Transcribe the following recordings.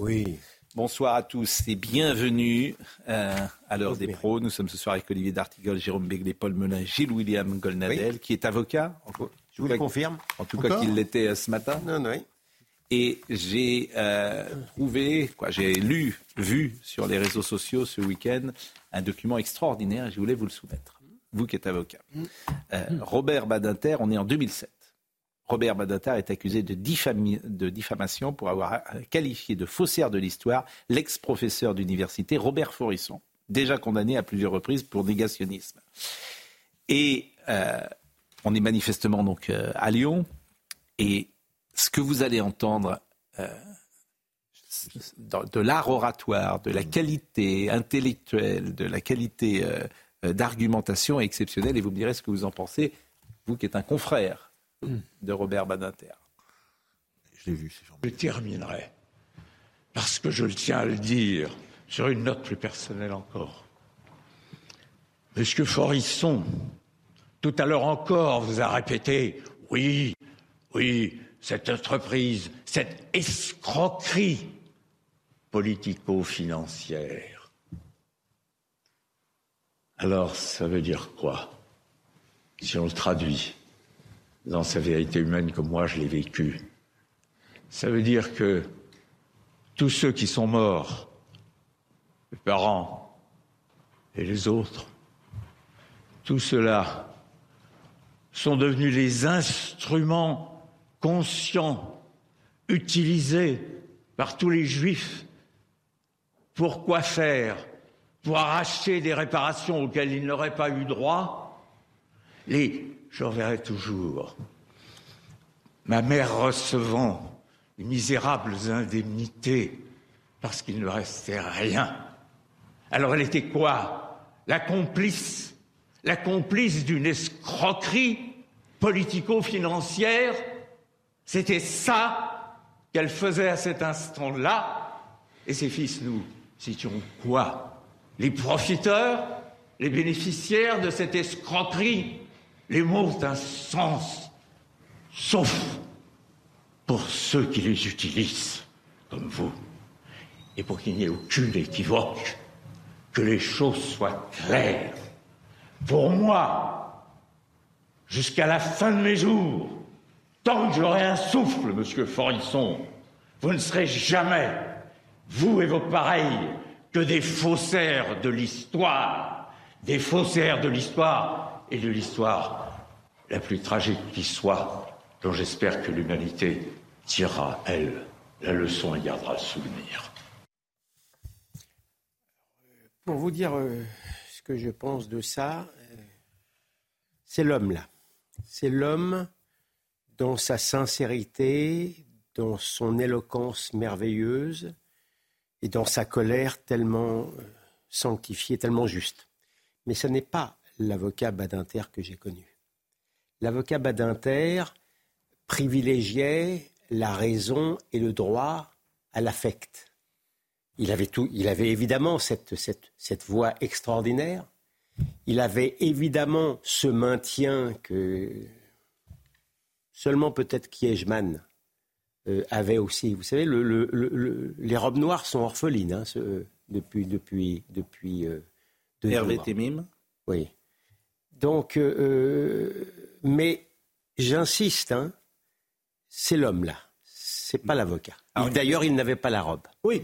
Oui. Bonsoir à tous et bienvenue euh, à l'heure des pros. Nous sommes ce soir avec Olivier D'Artigol, Jérôme Begley, Paul Melun, Gilles William Golnadel, qui est avocat. Je vous le confirme. En tout cas, qu'il l'était euh, ce matin. Non, non. Et j'ai euh, trouvé, quoi, j'ai lu, vu sur les réseaux sociaux ce week-end un document extraordinaire et je voulais vous le soumettre. Vous qui êtes avocat. Euh, Robert Badinter, on est en 2007. Robert Badinter est accusé de, diffamation pour avoir qualifié de faussaire de l'histoire l'ex-professeur d'université Robert Forisson, déjà condamné à plusieurs reprises pour négationnisme. Et euh, on est manifestement donc à Lyon. Et ce que vous allez entendre euh, de l'art oratoire, de la qualité intellectuelle, de la qualité euh, euh, d'argumentation est exceptionnelle et vous me direz ce que vous en pensez, vous qui êtes un confrère de Robert Badinter. Je l'ai vu, Je terminerai, parce que je le tiens à le dire, sur une note plus personnelle encore. Monsieur Forisson, tout à l'heure encore, vous a répété oui, oui, cette entreprise, cette escroquerie politico-financière. Alors, ça veut dire quoi Si on le traduit? Dans sa vérité humaine comme moi je l'ai vécu, ça veut dire que tous ceux qui sont morts, les parents et les autres, tout cela sont devenus les instruments conscient, utilisé par tous les juifs. Pour quoi faire? Pour arracher des réparations auxquelles ils n'auraient pas eu droit? Les, je reverrai toujours, ma mère recevant les misérables indemnités parce qu'il ne restait rien. Alors elle était quoi? La complice La complice d'une escroquerie politico-financière? C'était ça qu'elle faisait à cet instant-là. Et ses fils, nous citons quoi? Les profiteurs Les bénéficiaires de cette escroquerie? Les mots d'un sens, sauf pour ceux qui les utilisent, comme vous. Et pour qu'il n'y ait aucune équivoque, que les choses soient claires. Pour moi, jusqu'à la fin de mes jours, Tant que j'aurai un souffle, monsieur Forisson, vous ne serez jamais, vous et vos pareils, que des faussaires de l'histoire, des faussaires de l'histoire et de l'histoire la plus tragique qui soit, dont j'espère que l'humanité tirera, elle, la leçon et gardera le souvenir. Pour vous dire euh, ce que je pense de ça, euh, c'est l'homme là. C'est l'homme dans sa sincérité, dans son éloquence merveilleuse et dans sa colère tellement euh, sanctifiée, tellement juste. Mais ce n'est pas l'avocat Badinter que j'ai connu. L'avocat Badinter privilégiait la raison et le droit à l'affect. Il avait, tout, il avait évidemment cette, cette, cette voix extraordinaire. Il avait évidemment ce maintien que Seulement peut-être Kiechman euh, avait aussi. Vous savez, les robes noires sont orphelines hein, depuis depuis depuis. Euh, Hervé Temim. Oui. Donc, euh, mais j'insiste, hein, c'est l'homme là, c'est pas l'avocat. D'ailleurs, il n'avait pas la robe. Oui.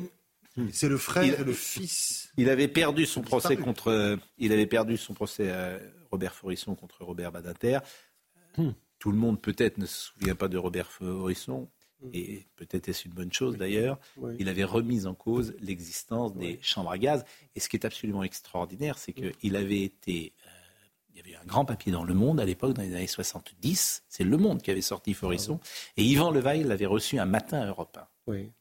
C'est le frère et le fils. Il avait perdu son procès contre. Il avait perdu son procès à Robert Forisson contre Robert Badinter. Hmm tout le monde peut-être ne se souvient pas de Robert Forisson, mm. et peut-être est-ce une bonne chose d'ailleurs, il avait remis en cause l'existence des chambres à gaz. Et ce qui est absolument extraordinaire, c'est qu'il avait été, euh, il y avait un grand papier dans Le Monde à l'époque, dans les années 70. C'est Le Monde qui avait sorti Forisson. Et Yvan Levaille l'avait reçu un matin à Europe 1. Oui.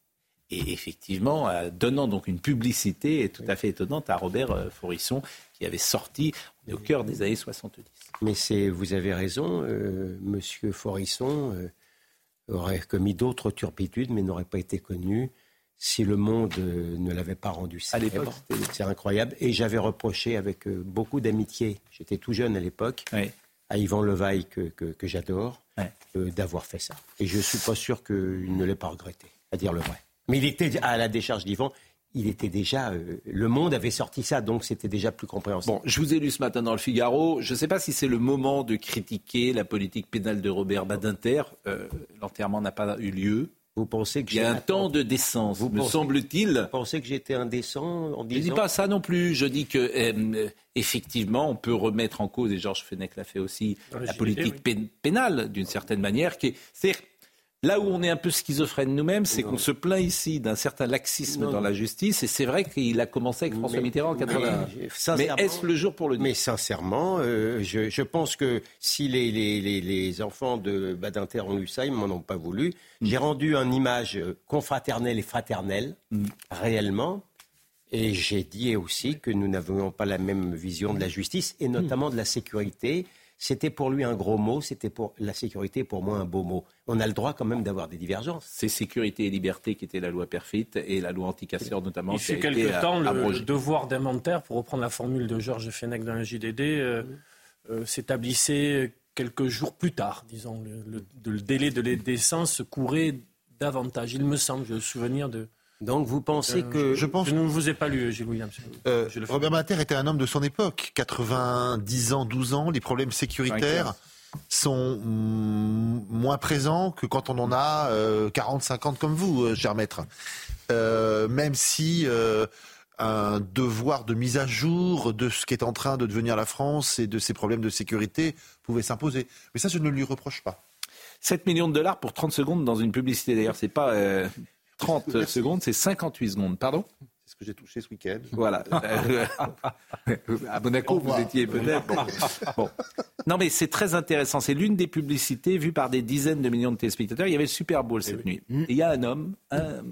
Et effectivement, euh, donnant donc une publicité tout à fait étonnante à Robert euh, Forisson, qui avait sorti, on est au cœur des années 70. Mais c'est, vous avez raison, euh, Monsieur Forisson euh, aurait commis d'autres turpitudes, mais n'aurait pas été connu si le monde euh, ne l'avait pas rendu célèbre. c'était- C'est incroyable. Et j'avais reproché avec euh, beaucoup d'amitié, j'étais tout jeune à l'époque, Oui. à Yvan Levaille, que, que, que j'adore, euh, d'avoir fait ça. Et je ne suis pas sûr qu'il ne l'ait pas regretté, à dire le vrai. Mais il était, à la décharge d'Yvan, il était déjà. euh, le monde avait sorti ça, donc c'était déjà plus compréhensible. Bon, je vous ai lu ce matin dans le Figaro. Je ne sais pas si c'est le moment de critiquer la politique pénale de Robert Badinter. Euh, L'enterrement n'a pas eu lieu. Vous pensez que Il y a un j'ai- temps de décence, Vous me semble-t-il. Vous pensez que j'étais indécent en Je ne dis disant pas ça non plus. Je dis que euh, effectivement, on peut remettre en cause, et Georges Fenech l'a fait aussi, Dans la politique oui. pénale d'une certaine manière. Qui est, c'est-à-dire, là où on est un peu schizophrène nous-mêmes, c'est qu'on se plaint ici d'un certain laxisme Non, dans la justice, et c'est vrai qu'il a commencé avec François Mais- Mitterrand en 81. mais, est-ce le jour pour le dire Mais sincèrement, euh, je, je pense que si les, les, les, les enfants de Badinter ont eu ça, ils m'en ont pas voulu. Mm. J'ai rendu une image confraternelle et fraternelle, Mm. réellement. Et j'ai dit aussi que nous n'avions pas la même vision de la justice et notamment de la sécurité. C'était pour lui un gros mot, c'était pour la sécurité pour moi un beau mot. On a le droit quand même d'avoir des divergences. c'est sécurité et liberté qui était la loi perfit et la loi anticasseur notamment Il fut été quelque temps, le, devoir d'inventaire, pour reprendre la formule de Georges Fenech dans le JDD, euh, euh, s'établissait quelques jours plus tard, disons. Le, le- le délai de décence courait davantage. Il me semble, j'ai le souvenir de. Donc vous pensez Euh, que Je pense Je ne vous ai pas lu, Gilles Williams. Euh, Je. Robert Badinter était un homme de son époque, 90 ans, 12 ans. Les problèmes sécuritaires sont moins présents que quand on en a euh, 40, 50 comme vous, euh, cher maître. Euh, même si euh, un devoir de mise à jour de ce qui est en train de devenir la France et de ses problèmes de sécurité pouvait s'imposer. Mais ça, je ne lui reproche pas. 7 millions de dollars pour 30 secondes dans une publicité. D'ailleurs, c'est pas euh, 30 secondes, c'est 58 secondes. Pardon C'est ce que j'ai touché ce week-end. Voilà. À Monaco, vous étiez peut-être. Bon. Bon. Non, mais c'est très intéressant. C'est l'une des publicités vues par des dizaines de millions de téléspectateurs. Il y avait le Super Bowl cette nuit. Et il y a un homme, un,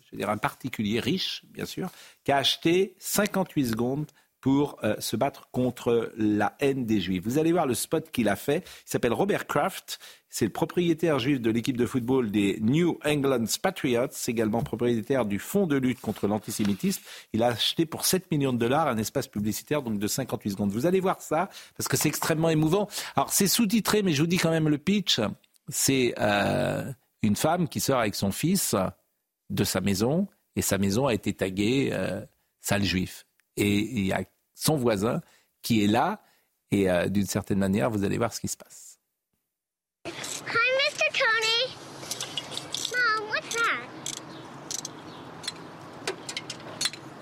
je veux dire un particulier riche, bien sûr, qui a acheté 58 secondes pour euh, se battre contre la haine des Juifs. Vous allez voir le spot qu'il a fait. Il s'appelle Robert Kraft. C'est le propriétaire juif de l'équipe de football des New England Patriots, également propriétaire du fonds de lutte contre l'antisémitisme. Il a acheté pour 7 millions de dollars un espace publicitaire donc de 58 secondes. Vous allez voir ça parce que c'est extrêmement émouvant. Alors c'est sous-titré, mais je vous dis quand même le pitch. C'est euh, une femme qui sort avec son fils de sa maison et sa maison a été taguée euh, sale juif. Et il y a son voisin qui est là et euh, d'une certaine manière, vous allez voir ce qui se passe. Hi, Mr. Tony. Mom, what's that?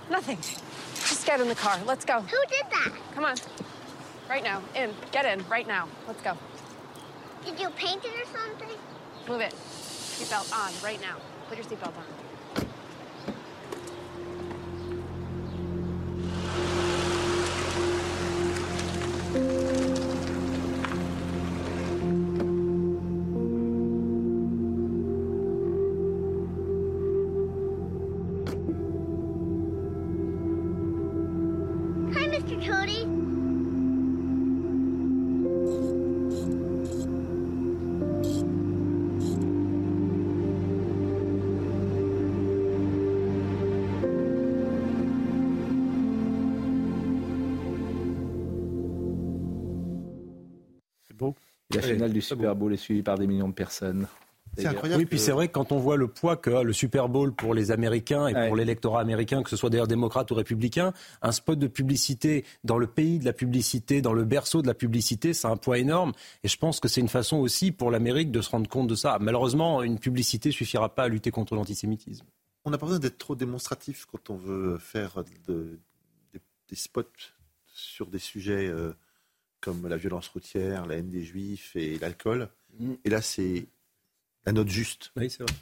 Nothing. Just get in the car. Let's go. Who did that? Come on. Right now. In. Get in. Right now. Let's go. Did you paint it or something? Move it. Seatbelt on. Right now. Put your seatbelt on. Beau. La finale du Super Bowl est suivie par des millions de personnes. C'est incroyable. Oui, puis que- c'est vrai que quand on voit le poids qu'a le Super Bowl pour les Américains et Ouais. pour l'électorat américain, que ce soit d'ailleurs démocrate ou républicain, un spot de publicité dans le pays de la publicité, dans le berceau de la publicité, c'est un poids énorme. Et je pense que c'est une façon aussi pour l'Amérique de se rendre compte de ça. Malheureusement, une publicité suffira pas à lutter contre l'antisémitisme. On n'a pas besoin d'être trop démonstratif quand on veut faire de- des, des spots sur des sujets euh, comme la violence routière, la haine des juifs et l'alcool. Mm. Et là, c'est la note juste. Oui, c'est vrai.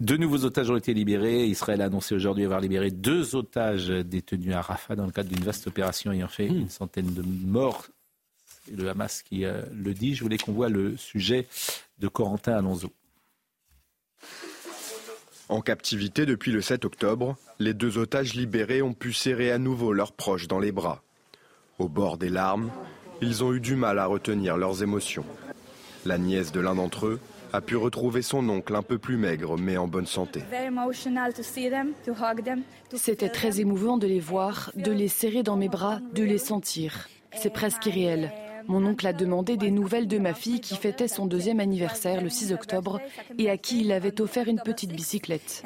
Deux nouveaux otages ont été libérés. Israël a annoncé aujourd'hui avoir libéré deux otages détenus à Rafah dans le cadre d'une vaste opération ayant fait une centaine de morts. C'est le Hamas qui euh, le dit. Je voulais qu'on voit le sujet de Corentin Alonso. En captivité depuis le 7 octobre, les deux otages libérés ont pu serrer à nouveau leurs proches dans les bras. Au bord des larmes, ils ont eu du mal à retenir leurs émotions. La nièce de l'un d'entre eux a pu retrouver son oncle un peu plus maigre mais en bonne santé. C'était très émouvant de les voir, de les serrer dans mes bras, de les sentir. C'est presque irréel. Mon oncle a demandé des nouvelles de ma fille qui fêtait son deuxième anniversaire le 6 octobre et à qui il avait offert une petite bicyclette.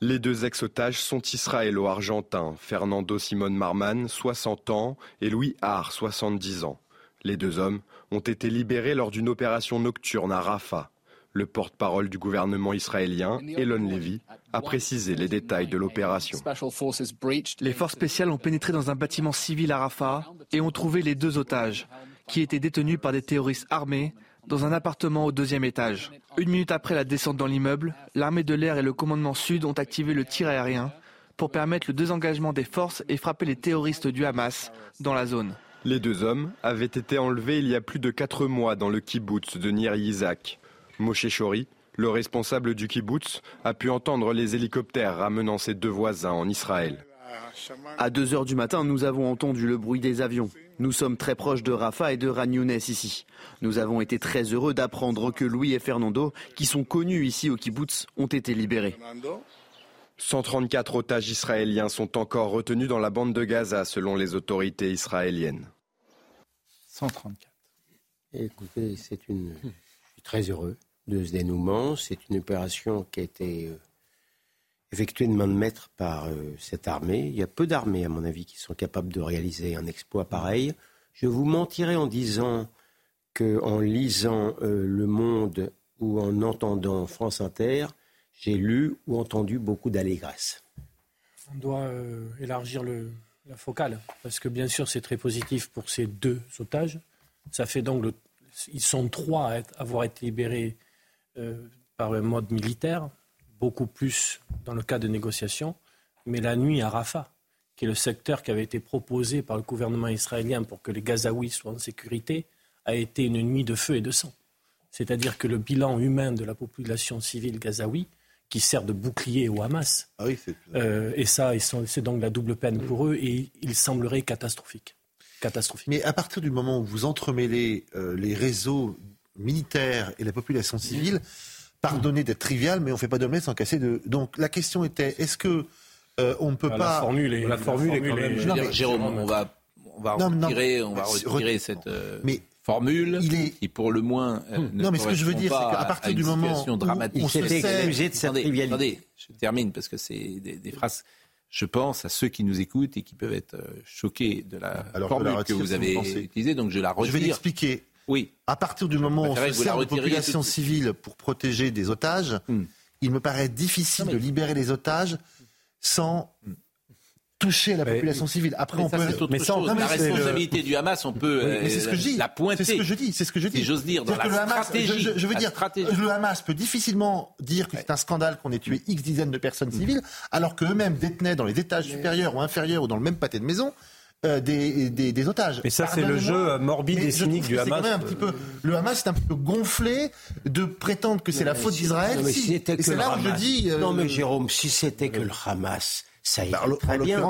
Les deux ex-otages sont israélo-argentins, Fernando Simon Marman, 60 ans, et Louis Har, 70 ans. Les deux hommes ont été libérés lors d'une opération nocturne à Rafah. Le porte-parole du gouvernement israélien, Elon Levy, a précisé les détails de l'opération. Les forces spéciales ont pénétré dans un bâtiment civil à Rafah et ont trouvé les deux otages, qui étaient détenus par des terroristes armés dans un appartement au deuxième étage. Une minute après la descente dans l'immeuble, l'armée de l'air et le commandement sud ont activé le tir aérien pour permettre le désengagement des forces et frapper les terroristes du Hamas dans la zone. Les deux hommes avaient été enlevés il y a plus de quatre mois dans le kibbutz de Nir Yitzhak. Moshe Shori, le responsable du kibbutz, a pu entendre les hélicoptères ramenant ses deux voisins en Israël. À 2 heures du matin, nous avons entendu le bruit des avions. Nous sommes très proches de Rafah et de Ragnounès ici. Nous avons été très heureux d'apprendre que Louis et Fernando, qui sont connus ici au kibbutz, ont été libérés. 134 otages israéliens sont encore retenus dans la bande de Gaza selon les autorités israéliennes. 134. Écoutez, c'est une... je suis très heureux de ce dénouement. C'est une opération qui a été euh, effectuée de main de maître par euh, cette armée. Il y a peu d'armées, à mon avis, qui sont capables de réaliser un exploit pareil. Je vous mentirais en disant qu'en lisant euh, Le Monde ou en entendant France Inter, j'ai lu ou entendu beaucoup d'allégresse. On doit euh, élargir le, la focale, parce que bien sûr c'est très positif pour ces deux otages. Ça fait donc, ils sont trois à avoir été libérés euh, par un mode militaire, beaucoup plus dans le cas de négociations. Mais la nuit à Rafah, qui est le secteur qui avait été proposé par le gouvernement israélien pour que les Gazaouis soient en sécurité, a été une nuit de feu et de sang. C'est-à-dire que le bilan humain de la population civile gazaoui, qui sert de bouclier au Hamas, euh, et ça, c'est donc la double peine pour eux, et il semblerait catastrophique. catastrophique. Mais à partir du moment où vous entremêlez euh, les réseaux militaires et la population civile, pardonnez d'être trivial, mais on ne fait pas d'omelette sans casser de. Donc la question était est-ce que euh, on ne peut Ah, la pas. formule est- La formule est quand même- Jérôme, on va, on va Non, non, retirer, on va re- retirer cette euh, Mais formule il est- qui, pour le moins, euh, ne Non, mais ce que je veux dire, c'est pas qu'à à- partir du moment où dramatique. on se sait- excusé de cette Attendez, trivialité. attendez, je termine parce que c'est des, des phrases. Je pense à ceux qui nous écoutent et qui peuvent être euh, choqués de la Alors, formule la que retire, vous si vous avez utilisée, donc je la Je vais retire. l'expliquer. Oui. À partir du moment où on se sert de population civile pour protéger des otages, Hmm. il me paraît difficile de libérer les otages sans toucher la Mais- population civile. Après, Mais on ça, peut. c'est autre mais ça, chose. non, mais la c'est le- responsabilité du Hamas, on peut Oui, euh, mais c'est ce que je dis. la pointer. C'est ce que je dis. C'est ce que je dis. Si j'ose dire, dans la que le Hamas- stratégie. je, je veux la dire, stratégie. le Hamas peut difficilement dire que c'est un scandale qu'on ait tué X dizaines de personnes civiles, alors qu'eux-mêmes détenaient dans les étages supérieurs ou inférieurs ou dans le même pâté de maison euh, des, des, des otages. Mais ça, c'est le jeu euh, morbide mais et cynique du quand Hamas. même un petit peu, le Hamas est un peu gonflé de prétendre que c'est la faute d'Israël. Non, mais Si. si c'était Et que c'est le là où je dis. euh, Non, mais Jérôme, si c'était que le Hamas, ça Bah, très en bien.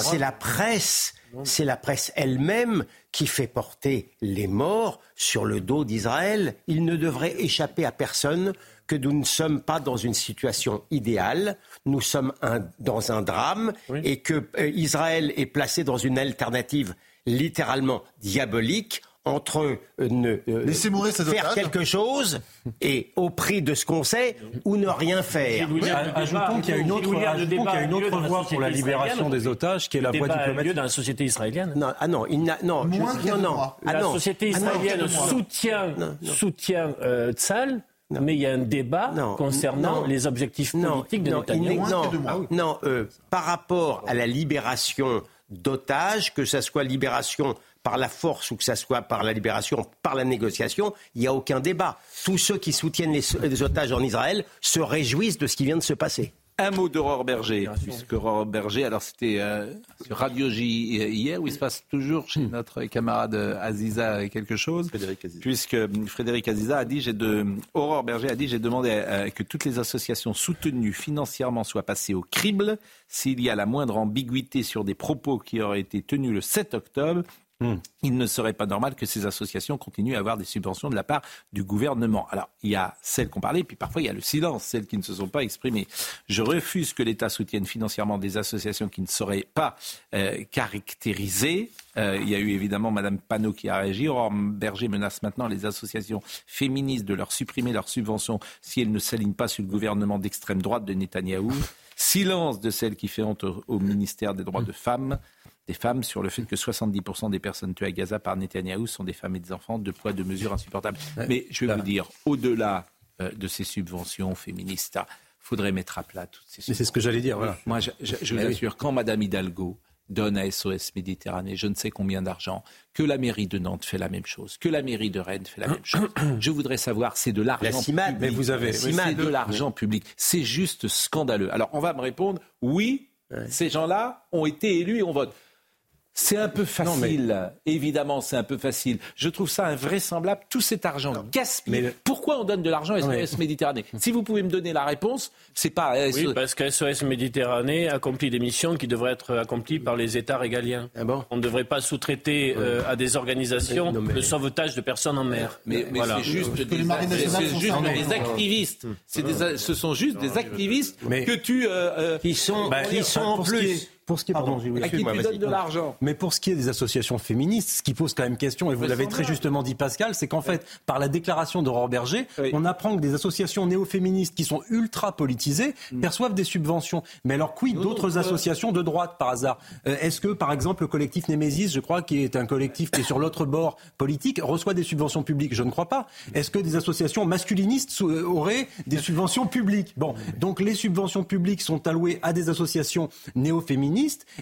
c'est la presse, c'est la presse elle-même qui fait porter les morts sur le dos d'Israël. Il ne devrait échapper à personne que nous ne sommes pas dans une situation idéale, nous sommes un- dans un drame et que euh, Israël est placé dans une alternative littéralement diabolique entre euh, ne, euh, Laissez mourir ces faire otages. quelque chose et au prix de ce qu'on sait ou ne rien faire. Débat- Ajoutons qu'il y a une autre, a une voie pour la libération des otages, qui est la voie diplomatique. dans la société israélienne. Non, ah non, il n'a, non, Moins je- non, non, ah la société israélienne non. soutient, Non, non. soutient euh, Tzal, Non. mais il y a un débat Non, concernant non. les objectifs politiques de Moins non, ah oui. non, euh, par rapport à la libération d'otages, que ce soit libération par la force ou que ça soit par la libération, par la négociation, il n'y a aucun débat. Tous ceux qui soutiennent les, les otages en Israël se réjouissent de ce qui vient de se passer. Un mot d'Aurore Berger, puisque Aurore Berger, alors c'était euh, sur Radio J euh, hier, où il se passe toujours chez notre camarade euh, Aziza quelque chose, puisque euh, Frédéric Aziza a dit, j'ai de, Aurore Berger a dit, j'ai demandé euh, que toutes les associations soutenues financièrement soient passées au crible s'il y a la moindre ambiguïté sur des propos qui auraient été tenus le 7 octobre. Il ne serait pas normal que ces associations continuent à avoir des subventions de la part du gouvernement. Alors, il y a celles qui ont parlé, puis parfois il y a le silence, celles qui ne se sont pas exprimées. Je refuse que l'État soutienne financièrement des associations qui ne seraient pas euh, caractérisées. Euh, il y a eu évidemment Madame Panot qui a réagi. Aurore Berger menace maintenant les associations féministes de leur supprimer leurs subventions si elles ne s'alignent pas sur le gouvernement d'extrême droite de Netanyahou. Silence de celle qui fait honte au, au ministère des droits de femmes des femmes sur le fait que 70% des personnes tuées à Gaza par Netanyahou sont des femmes et des enfants, de poids, de mesures insupportables. Mais je vais vous dire, au-delà euh, de ces subventions féministes, il faudrait mettre à plat toutes ces Mais c'est ce que j'allais dire, voilà. Moi, je, je- je vous oui. assure, quand Madame Hidalgo donne à SOS Méditerranée je ne sais combien d'argent, que la mairie de Nantes fait la même chose, que la mairie de Rennes fait la même chose. Je voudrais savoir, c'est de l'argent CIMAD, public. mais vous avez- c'est de l'argent public. C'est juste scandaleux. Alors, on va me répondre, oui, ces gens-là ont été élus et on vote. C'est un peu facile, évidemment, c'est un peu facile. Je trouve ça invraisemblable, tout cet argent gaspillé. Pourquoi on donne de l'argent à SOS Méditerranée Si vous pouvez me donner la réponse, c'est pas. euh, Oui, parce que SOS Méditerranée accomplit des missions qui devraient être accomplies par les États régaliens. On ne devrait pas sous-traiter euh, à des organisations le sauvetage de personnes en mer. Mais, mais Voilà. c'est juste des, juste fermées. des activistes. C'est des- ce sont juste des activistes que tu. euh, qui sont, Bah, qui sont en plus. Pour ce qui est, pardon, oublié. à qui tu donnes de l'argent. Mais pour ce qui est des associations féministes, ce qui pose quand même question, et vous l'avez très justement dit Pascal, c'est qu'en fait, par la déclaration d'Aurore Berger, on apprend que des associations néo-féministes qui sont ultra politisées Mm. perçoivent des subventions. Mais alors, quid d'autres associations de droite par hasard Euh, Est-ce que, par exemple, le collectif Némésis, je crois, qui est un collectif qui est sur l'autre bord politique, reçoit des subventions publiques? Je ne crois pas. Est-ce que des associations masculinistes euh, auraient des subventions publiques? Bon, donc les subventions publiques sont allouées à des associations néo-féministes,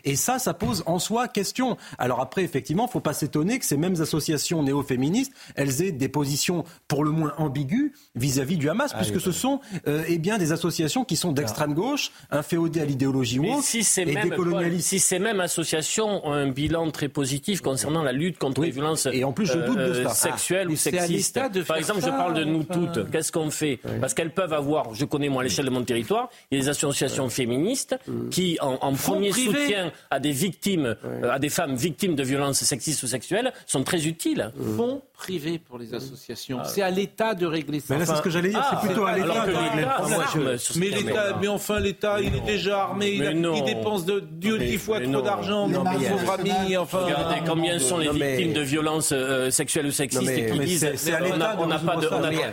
et ça, ça pose en soi question. Alors après, effectivement, faut pas s'étonner que ces mêmes associations néo-féministes, elles aient des positions pour le moins ambiguës vis-à-vis du Hamas, Ah, puisque oui, ce sont euh, eh bien des associations qui sont d'extrême gauche, inféodées à l'idéologie woke si et décolonialistes. si ces mêmes associations ont un bilan très positif concernant la lutte contre les violences Et en plus, je doute de euh, ça. sexuelles Ah, ou sexistes, par exemple, je parle de nous enfin. toutes, qu'est-ce qu'on fait Parce qu'elles peuvent avoir, je connais moi à l'échelle de mon territoire, il y a des associations féministes qui, en, en premier soutien à des victimes, euh, à des femmes victimes de violences sexistes ou sexuelles, sont très utiles. Fonds privés pour les associations. C'est à l'État de régler ça. Mais là, c'est ce que j'allais dire, Ah, c'est plutôt à l'État de régler ce Mais l'État, mais enfin l'État, il est déjà armé, il, a- dépense de Dieu dix fois trop d'argent nos pauvres amis. Enfin, Regardez combien sont les victimes de violences euh, sexuelles ou sexistes qui disent c'est- c'est à on l'État n'a- de on n'a pas de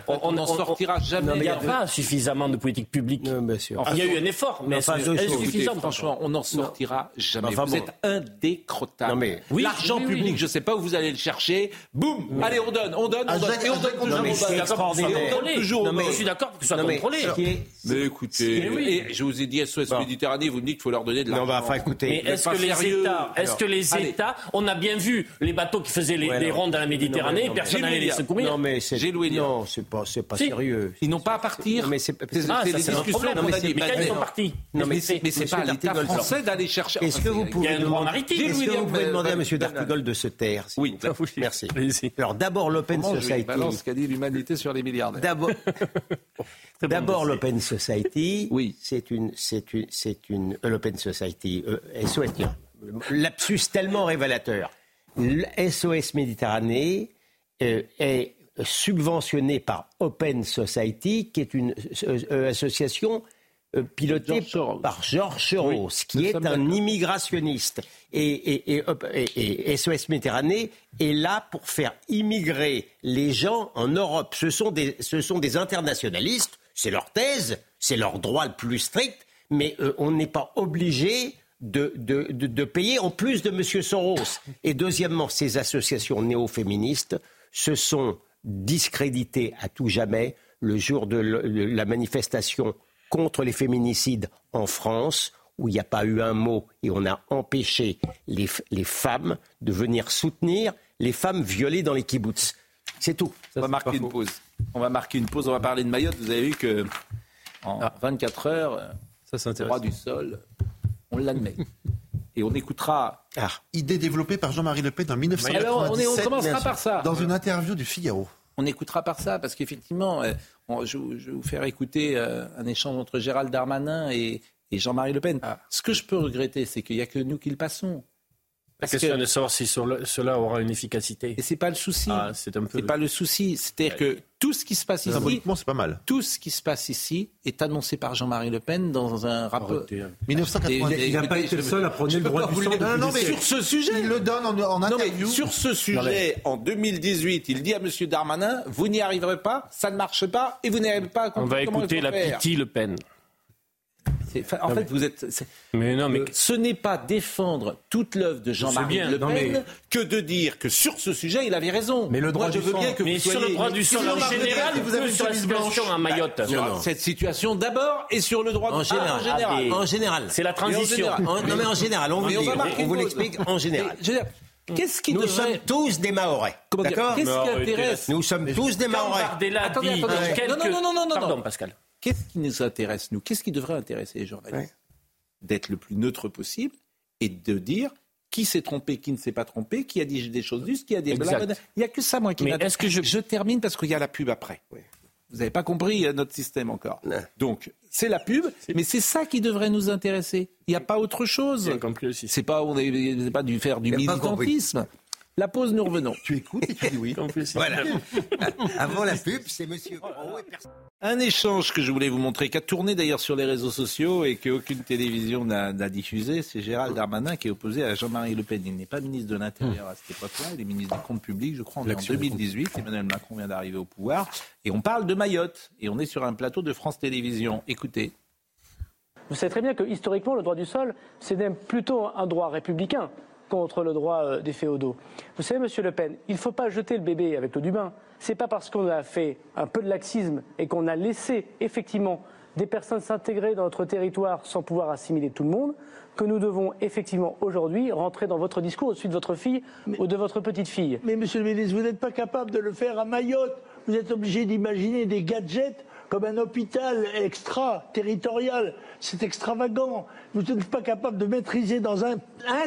on ça. n'en sortira jamais. Il n'y a pas suffisamment de politique publique. Il y a eu un effort, mais enfin, c'est insuffisant. franchement, on n'en sortira jamais. Enfin, vous bon. êtes indécrottable. Non, mais- Oui, L'argent oui, oui. public, je ne sais pas où vous allez le chercher. Boum Allez, on donne, on donne, on Un donne. Et on donne Non, mais on donne toujours Non, mais-. Je suis d'accord que ce soit Non, mais contrôlé. ce qui est- Mais écoutez, Mais oui. et je vous ai dit SOS Bon. Méditerranée, vous me dites qu'il faut leur donner de Non, l'argent. bah, enfin, écoutez. Mais est-ce que les. États, est-ce que les. États, on a bien vu les bateaux qui faisaient les, non. rondes dans la Méditerranée, Non, mais- personne n'allait les secourir. Non, mais c'est. J'ai loué dire. Non, c'est pas, c'est pas Si. sérieux. Ils n'ont pas à partir. Non, mais c'est- C'est- Ah, un discussions qu'on a Mais dit. quand ils sont partis. Non, mais Mais c'est mais pas à l'État français d'aller Est-ce que vous pouvez demander- maritime. Est-ce que William, vous pouvez euh, demander à M. Dartigol de se taire s'il Oui, Merci. Alors d'abord l'Open Society. balance ce qu'a dit l'humanité sur les milliardaires D'abord, d'abord l'Open Society. Oui. C'est une, c'est une, c'est une euh, l'Open Society. Euh, SOS, tiens, lapsus tellement révélateur. SOS Méditerranée euh, est subventionné par Open Society, qui est une euh, euh, association euh, George Soros. par Georges Soros, Oui, qui est un immigrationniste. Et, et, et, hop, et- et SOS Méditerranée est là pour faire immigrer les gens en Europe. Ce sont des, ce sont des internationalistes, c'est leur thèse, c'est leur droit le plus strict, mais euh, on n'est pas obligé de, de, de, de payer en plus de M. Soros. Et deuxièmement, ces associations néo-féministes se sont discréditées à tout jamais le jour de le- le- la manifestation contre les féminicides en France, où il n'y a pas eu un mot et on a empêché les, les femmes de venir soutenir les femmes violées dans les kibbutz. C'est tout. on va marquer une pause. On va marquer une pause. On va parler de Mayotte. Vous avez vu que en 24 heures, ça le droit du sol, on l'admet. Et on écoutera. Ah. Idée développée par Jean-Marie Le Pen en 1997. Alors, on, on commencera par ça. Dans une interview du Figaro. On écoutera par ça, parce qu'effectivement, euh, je, vais vous faire écouter euh, un échange entre Gérald Darmanin et, Jean-Marie Le Pen. Ah. Ce que je peux regretter, c'est qu'il n'y a que nous qui le passons. La question de savoir si cela aura une efficacité. Et c'est pas le souci. Ah, c'est un peu. pas le souci. C'est-à-dire que tout ce qui se passe ici, c'est pas mal. Tout ce qui se passe ici est annoncé par Jean-Marie Le Pen dans un rapport. 1990. Il n'a pas été le seul à prendre le droit du sol. Non, non, mais sur ce sujet, il le donne en, en interview. sur ce sujet, en 2018, il dit à M. Darmanin "Vous n'y arriverez pas, ça ne marche pas, et vous n'arrivez pas à On va écouter la petite Le Pen en fait, vous êtes. Mais non, mais euh, ce n'est pas défendre toute l'œuvre de Jean-Marie Le Pen que de dire que sur ce sujet, il avait raison. Mais le droit Moi, je veux bien que mais vous sur le droit du sol en général, vous avez sur la situation à Mayotte. cette situation d'abord et sur le droit en général. en général. En général. C'est la transition. non, mais en général, on, on vous l'explique en général. Qu'est-ce qui Nous sommes tous des Mahorais. D'accord Qu'est-ce qui intéresse Nous sommes tous des Mahorais. Attendez, attendez. Non, non, non, non, Pardon, Pascal. Qu'est-ce qui nous intéresse, nous? Qu'est-ce qui devrait intéresser les journalistes? D'être le plus neutre possible et de dire qui s'est trompé, qui ne s'est pas trompé, qui a dit des choses justes, qui a des blagues. Il n'y a que ça, moi, qui m'intéresse. est-ce que je... je termine parce qu'il y a la pub après. Vous n'avez pas compris euh, notre système encore. Donc, c'est la pub, mais c'est ça qui devrait nous intéresser. Il n'y a pas autre chose. C'est pas, on n'est pas du faire du militantisme. La pause, nous revenons. Tu écoutes et tu dis oui. voilà. Avant la pub, c'est Monsieur Un échange que je voulais vous montrer, qui a tourné d'ailleurs sur les réseaux sociaux et qu'aucune télévision n'a diffusé, c'est Gérald Darmanin qui est opposé à Jean-Marie Le Pen. Il n'est pas ministre de l'Intérieur à cette époque-là, il est ministre des Comptes Publics, je crois, en 2018. Emmanuel Macron vient d'arriver au pouvoir. Et on parle de Mayotte. Et on est sur un plateau de France Télévisions. Écoutez. Vous savez très bien que historiquement, le droit du sol, c'est même plutôt un droit républicain contre le droit euh, des féodaux. Vous savez, Monsieur Le Pen, il ne faut pas jeter le bébé avec l'eau du bain. C'est pas parce qu'on a fait un peu de laxisme et qu'on a laissé effectivement des personnes s'intégrer dans notre territoire sans pouvoir assimiler tout le monde que nous devons effectivement aujourd'hui rentrer dans votre discours au-dessus de votre fille ou de votre petite fille. Mais monsieur le ministre, vous n'êtes pas capable de le faire à Mayotte. Vous êtes obligé d'imaginer des gadgets comme un hôpital extra-territorial. C'est extravagant. Vous n'êtes pas capable de maîtriser dans un,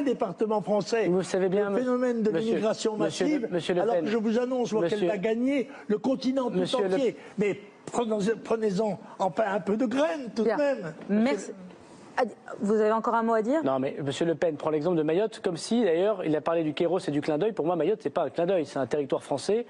département français vous savez bien, le phénomène de l'immigration massive, alors que je vous annonce qu'elle va gagner le continent tout entier. Mais prenez-en un peu de graines tout de même. Merci. Vous avez encore un mot à dire? Non, mais M. Le Pen prend l'exemple de Mayotte, comme si, d'ailleurs, il a parlé du Kéros et du clin d'œil. Pour moi, Mayotte, c'est pas un clin d'œil, c'est un territoire français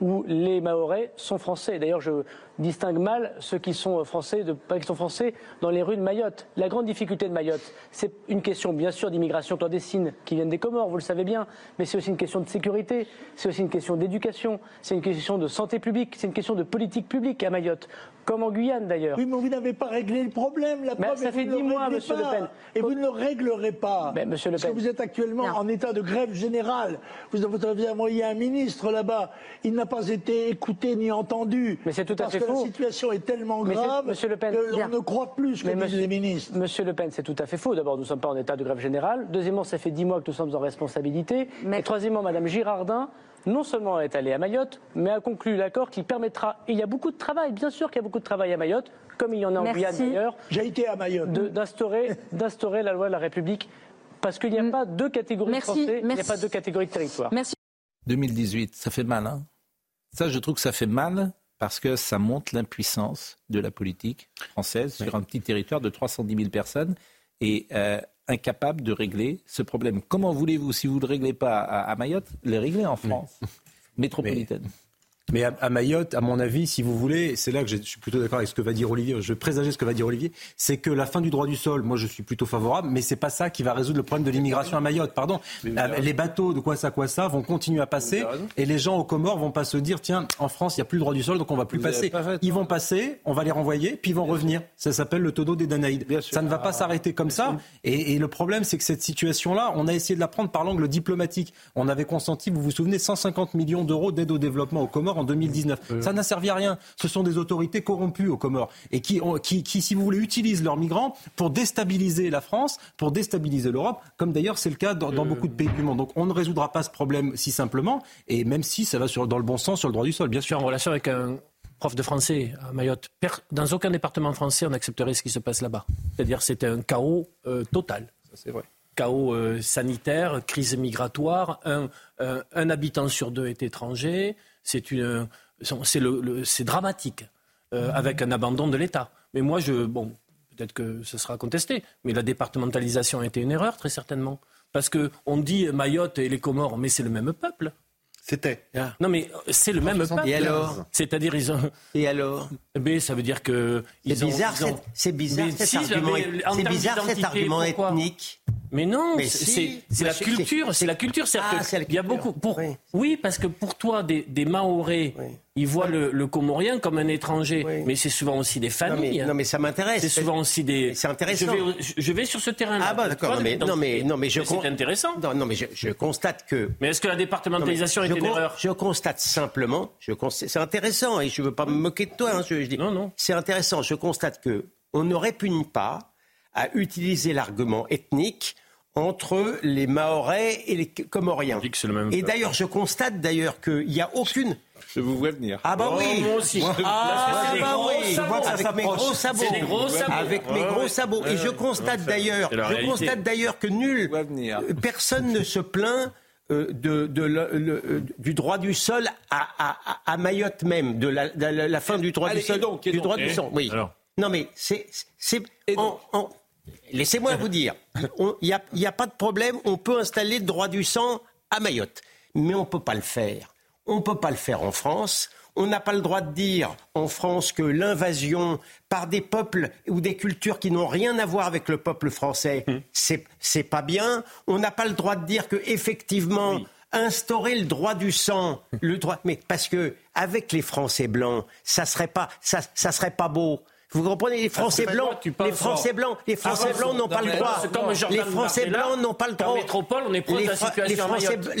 où les Mahorais sont français. D'ailleurs, je distingue mal ceux qui sont français de pas qui sont français dans les rues de Mayotte. La grande difficulté de Mayotte, c'est une question bien sûr d'immigration clandestine qui viennent des Comores, vous le savez bien, mais c'est aussi une question de sécurité, c'est aussi une question d'éducation, c'est une question de santé publique, c'est une question de politique publique à Mayotte, comme en Guyane d'ailleurs. Oui, mais vous n'avez pas réglé le problème. La preuve, ça fait dix mois, Monsieur Le Pen. Et vous ne le réglerez pas. Mais, monsieur le Pen. Parce que vous êtes actuellement en état de grève générale. Vous avez envoyé un ministre là-bas. Il n'a pas été écouté ni entendu. Mais c'est tout à fait faux. La situation est tellement grave Monsieur le Pen, qu'on ne croit plus ce que disent les ministres. Monsieur Le Pen, c'est tout à fait faux. D'abord, nous ne sommes pas en état de grève générale. Deuxièmement, ça fait dix mois que nous sommes en responsabilité. Et troisièmement, Madame Girardin non seulement est allée à Mayotte, mais a conclu l'accord qui permettra, et il y a beaucoup de travail, bien sûr qu'il y a beaucoup de travail à Mayotte, comme il y en a en Guyane d'ailleurs, j'ai été à Mayotte, d'instaurer la loi de la République, parce qu'il n'y a pas deux catégories de Français, il n'y a pas deux catégories de territoire. Merci. 2018, ça fait mal, hein? Ça, je trouve que ça fait mal parce que ça montre l'impuissance de la politique française sur un petit territoire de 310 000 personnes et euh, incapable de régler ce problème. Comment voulez-vous, si vous ne le réglez pas à, Mayotte, le régler en France métropolitaine? mais à, Mayotte, à mon avis, si vous voulez, c'est là que je suis plutôt d'accord avec ce que va dire Olivier, je présager ce que va dire Olivier, c'est que la fin du droit du sol, moi je suis plutôt favorable, mais c'est pas ça qui va résoudre le problème de l'immigration à Mayotte, pardon. Euh, les bateaux de quoi ça, quoi ça vont continuer à passer et les gens aux Comores vont pas se dire, tiens, en France, il n'y a plus le droit du sol, donc on va plus passer. Ils vont passer, on va les renvoyer, puis ils vont revenir. Ça s'appelle le todo des Danaïdes. Ça ne va pas s'arrêter comme ça. Et, et le problème, c'est que cette situation-là, on a essayé de la prendre par l'angle diplomatique. On avait consenti, vous vous souvenez, 150 millions d'euros d'aide au développement aux Comores Comores en 2019. Ça n'a servi à rien. Ce sont des autorités corrompues aux Comores et qui, ont- qui, qui, si vous voulez, utilisent leurs migrants pour déstabiliser la France, pour déstabiliser l'Europe, comme d'ailleurs c'est le cas dans, dans beaucoup de pays du monde. Donc on ne résoudra pas ce problème si simplement, et même si ça va sur, dans le bon sens sur le droit du sol, bien suis en relation avec un prof de français à Mayotte. Dans aucun département français, on accepterait ce qui se passe là-bas. C'est-à-dire c'est un chaos euh, total. c'est vrai. Chaos euh, sanitaire, crise migratoire, un habitant sur deux est étranger. C'est une, c'est le- le- c'est dramatique, euh, avec un abandon de l'État. Mais moi, je, bon, peut-être que ce sera contesté, mais la départementalisation a été une erreur, très certainement. Parce qu'on dit Mayotte et les Comores, mais c'est le même peuple. C'était. Non, mais euh, c'est le même peuple. Et alors C'est-à-dire, ils ont. Et alors Mais ça veut dire que. C'est ils ont- bizarre, ont- c'est bizarre Mais cet si, argument, mais en c'est bizarre cet argument pourquoi ethnique. Mais non, c'est si. la culture, c'est la culture. c'est-à-dire Ah, c'est la Il y a culture. beaucoup. Pour, oui. parce que pour toi, des, des Mahorais, ils voient le, le Comorien comme un étranger. Mais c'est souvent aussi des familles. mais- non, mais ça m'intéresse. C'est souvent aussi des. C'est intéressant. Je vais, je vais sur ce terrain-là. Ah bah d'accord, non mais, non mais, non mais je c'est con- intéressant. Non, non, mais je, je constate que. Mais est-ce que la départementalisation Non, est une erreur Je constate simplement, je constate- c'est intéressant et je ne veux pas me moquer de toi. hein, je, je dis, C'est intéressant. Je constate que on ne répugne pas à utiliser l'argument ethnique entre les Mahorais et les Comoriens. et d'ailleurs, je constate d'ailleurs qu'il n'y a aucune. Je vous vois venir. Ah bah Oh, oui. moi aussi. Ah des bah oui. sabots. Ça Avec mes gros sabots. C'est des gros sabots. Avec mes gros ouais. sabots. Et je constate d'ailleurs, je réalité. constate d'ailleurs que nul, euh, personne ne se plaint. euh, de, de le- le- euh, du droit du sol à, à- à- à Mayotte même, de la, de la- la fin du droit Allez, du sol, et donc, et du donc droit Et du sol. Oui. Alors Non mais c'est, c'est, en- en- laissez-moi vous dire, il n'y a, pas de problème, on peut installer le droit du sang à Mayotte, mais on ne peut pas le faire. On ne peut pas le faire en France. On n'a pas le droit de dire en France que l'invasion par des peuples ou des cultures qui n'ont rien à voir avec le peuple français, c'est c'est pas bien. On n'a pas le droit de dire que effectivement instaurer le droit du sang, le droit, mais parce que avec les Français blancs, ça serait pas ça, ça serait pas beau. Vous comprenez les Français blancs, les Français blancs, les Français Ah blancs n'ont non, pas le droit. Les Français blancs n'ont pas le droit. métropole, on est proche les de la Fra- situation les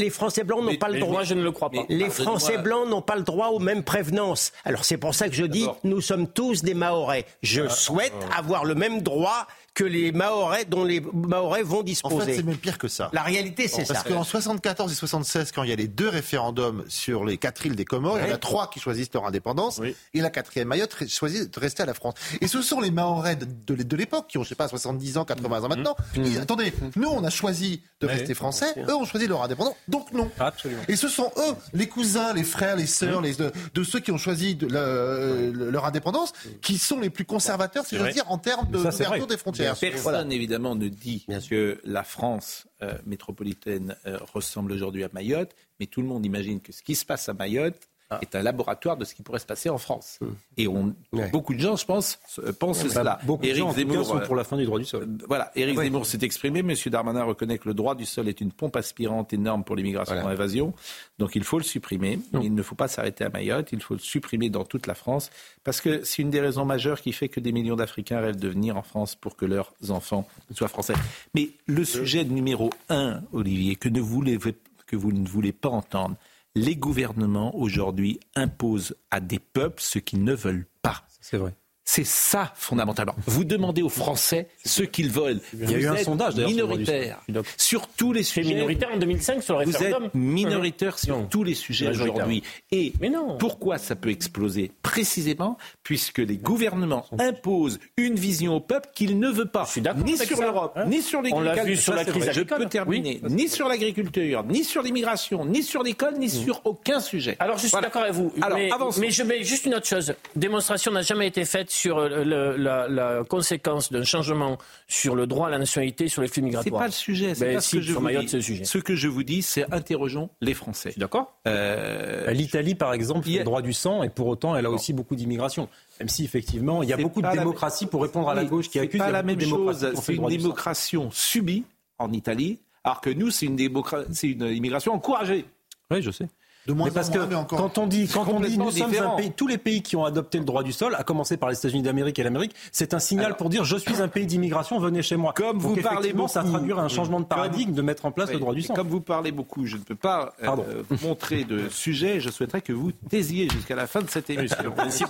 à Français, blancs n'ont pas le droit. moi, je ne le crois pas. Les. Français blancs n'ont pas le droit aux mêmes prévenances. Alors c'est pour ça que je dis, nous sommes tous des Mahorais. Je souhaite avoir le même droit que les Mahorais dont les Mahorais vont En disposer. fait, c'est même pire que ça. La réalité, c'est ça. Parce qu'en 74 et 76, quand il y a les deux référendums sur les quatre îles des Comores, il y en a trois qui choisissent leur indépendance, et la quatrième Mayotte choisit de rester à la France. Et ce sont les Mahorais de, de, de l'époque, qui ont, je sais pas, 70 ans, 80 ans maintenant. Et attendez, nous, on a choisi de rester français, eux ont choisi leur indépendance, donc non. Absolument. Et ce sont eux, les cousins, les frères, les sœurs, les, de, de ceux qui ont choisi de, le- le- leur indépendance, qui sont les plus conservateurs, si j'ose dire, en termes de Ça, des frontières. Personne Voilà. évidemment ne dit que la France euh, métropolitaine euh, ressemble aujourd'hui à Mayotte, mais tout le monde imagine que ce qui se passe à Mayotte. Est un laboratoire de ce qui pourrait se passer en France. Hum. Et on, beaucoup de gens, je pense, euh, pensent Bah, cela. beaucoup de Éric gens, tout cas, Zemmour, sont euh, pour la fin du droit du sol. Voilà, Éric Oui. Zemmour s'est exprimé. Monsieur Darmanin reconnaît que le droit du sol est une pompe aspirante énorme pour l'immigration Voilà. en évasion. Donc il faut le supprimer. Il ne faut pas s'arrêter à Mayotte. Il faut le supprimer dans toute la France. Parce que c'est une des raisons majeures qui fait que des millions d'Africains rêvent de venir en France pour que leurs enfants soient français. Mais le sujet numéro un, Olivier, que, ne voulez, que vous ne voulez pas entendre, les gouvernements aujourd'hui imposent à des peuples ce qu'ils ne veulent pas. C'est vrai. C'est ça, fondamentalement. Vous demandez aux Français ce qu'ils veulent. Il y a eu un sondage, sur minoritaire sur tous les sujets. minoritaire en 2005 sur le Vous êtes minoritaire sur Non. tous les sujets aujourd'hui. Et Mais non. pourquoi ça peut exploser Précisément? Puisque les gouvernements imposent une vision au peuple qu'il ne veut pas. Ni sur ça. l'Europe, Hein ni sur les On l'a vu sur la crise. Je peux terminer. Ni sur l'agriculture, ni sur l'immigration, ni sur l'école, ni sur aucun sujet. Alors, je suis Voilà. d'accord avec vous. Alors, mais, mais je mets juste une autre chose. Démonstration n'a jamais été faite sur euh, le- la, la conséquence d'un changement sur le droit à la nationalité sur les flux C'est migratoires. pas le sujet. C'est Ben pas si, ce que je sur vous Mayotte, dis. c'est le sujet. Ce que je vous dis, c'est interrogeons les Français. D'accord Euh, L'Italie, par exemple, fait le droit du sang et pour autant, elle a aussi beaucoup d'immigration. Même si, effectivement, il y a C'est beaucoup de la- démocratie pour répondre à la gauche qui c'est accuse. pas a la même démocratie chose. C'est une démocration subie en Italie, alors que nous, c'est une, démocra- c'est une immigration encouragée. Oui, je sais. De moins mais parce en que moins, mais encore. quand on dit, quand on dit, nous sommes un pays, tous les pays qui ont adopté le droit du sol, à commencer par les États-Unis d'Amérique et l'Amérique, c'est un signal Alors- pour dire je suis un pays d'immigration, venez chez moi. Comme Donc, vous parlez effectivement, ça beaucoup- traduira un changement de paradigme de mettre en place Oui, le droit du sol. Comme vous parlez beaucoup, je ne peux pas euh, montrer de sujet. Je souhaiterais que vous taisiez jusqu'à la fin de cette émission.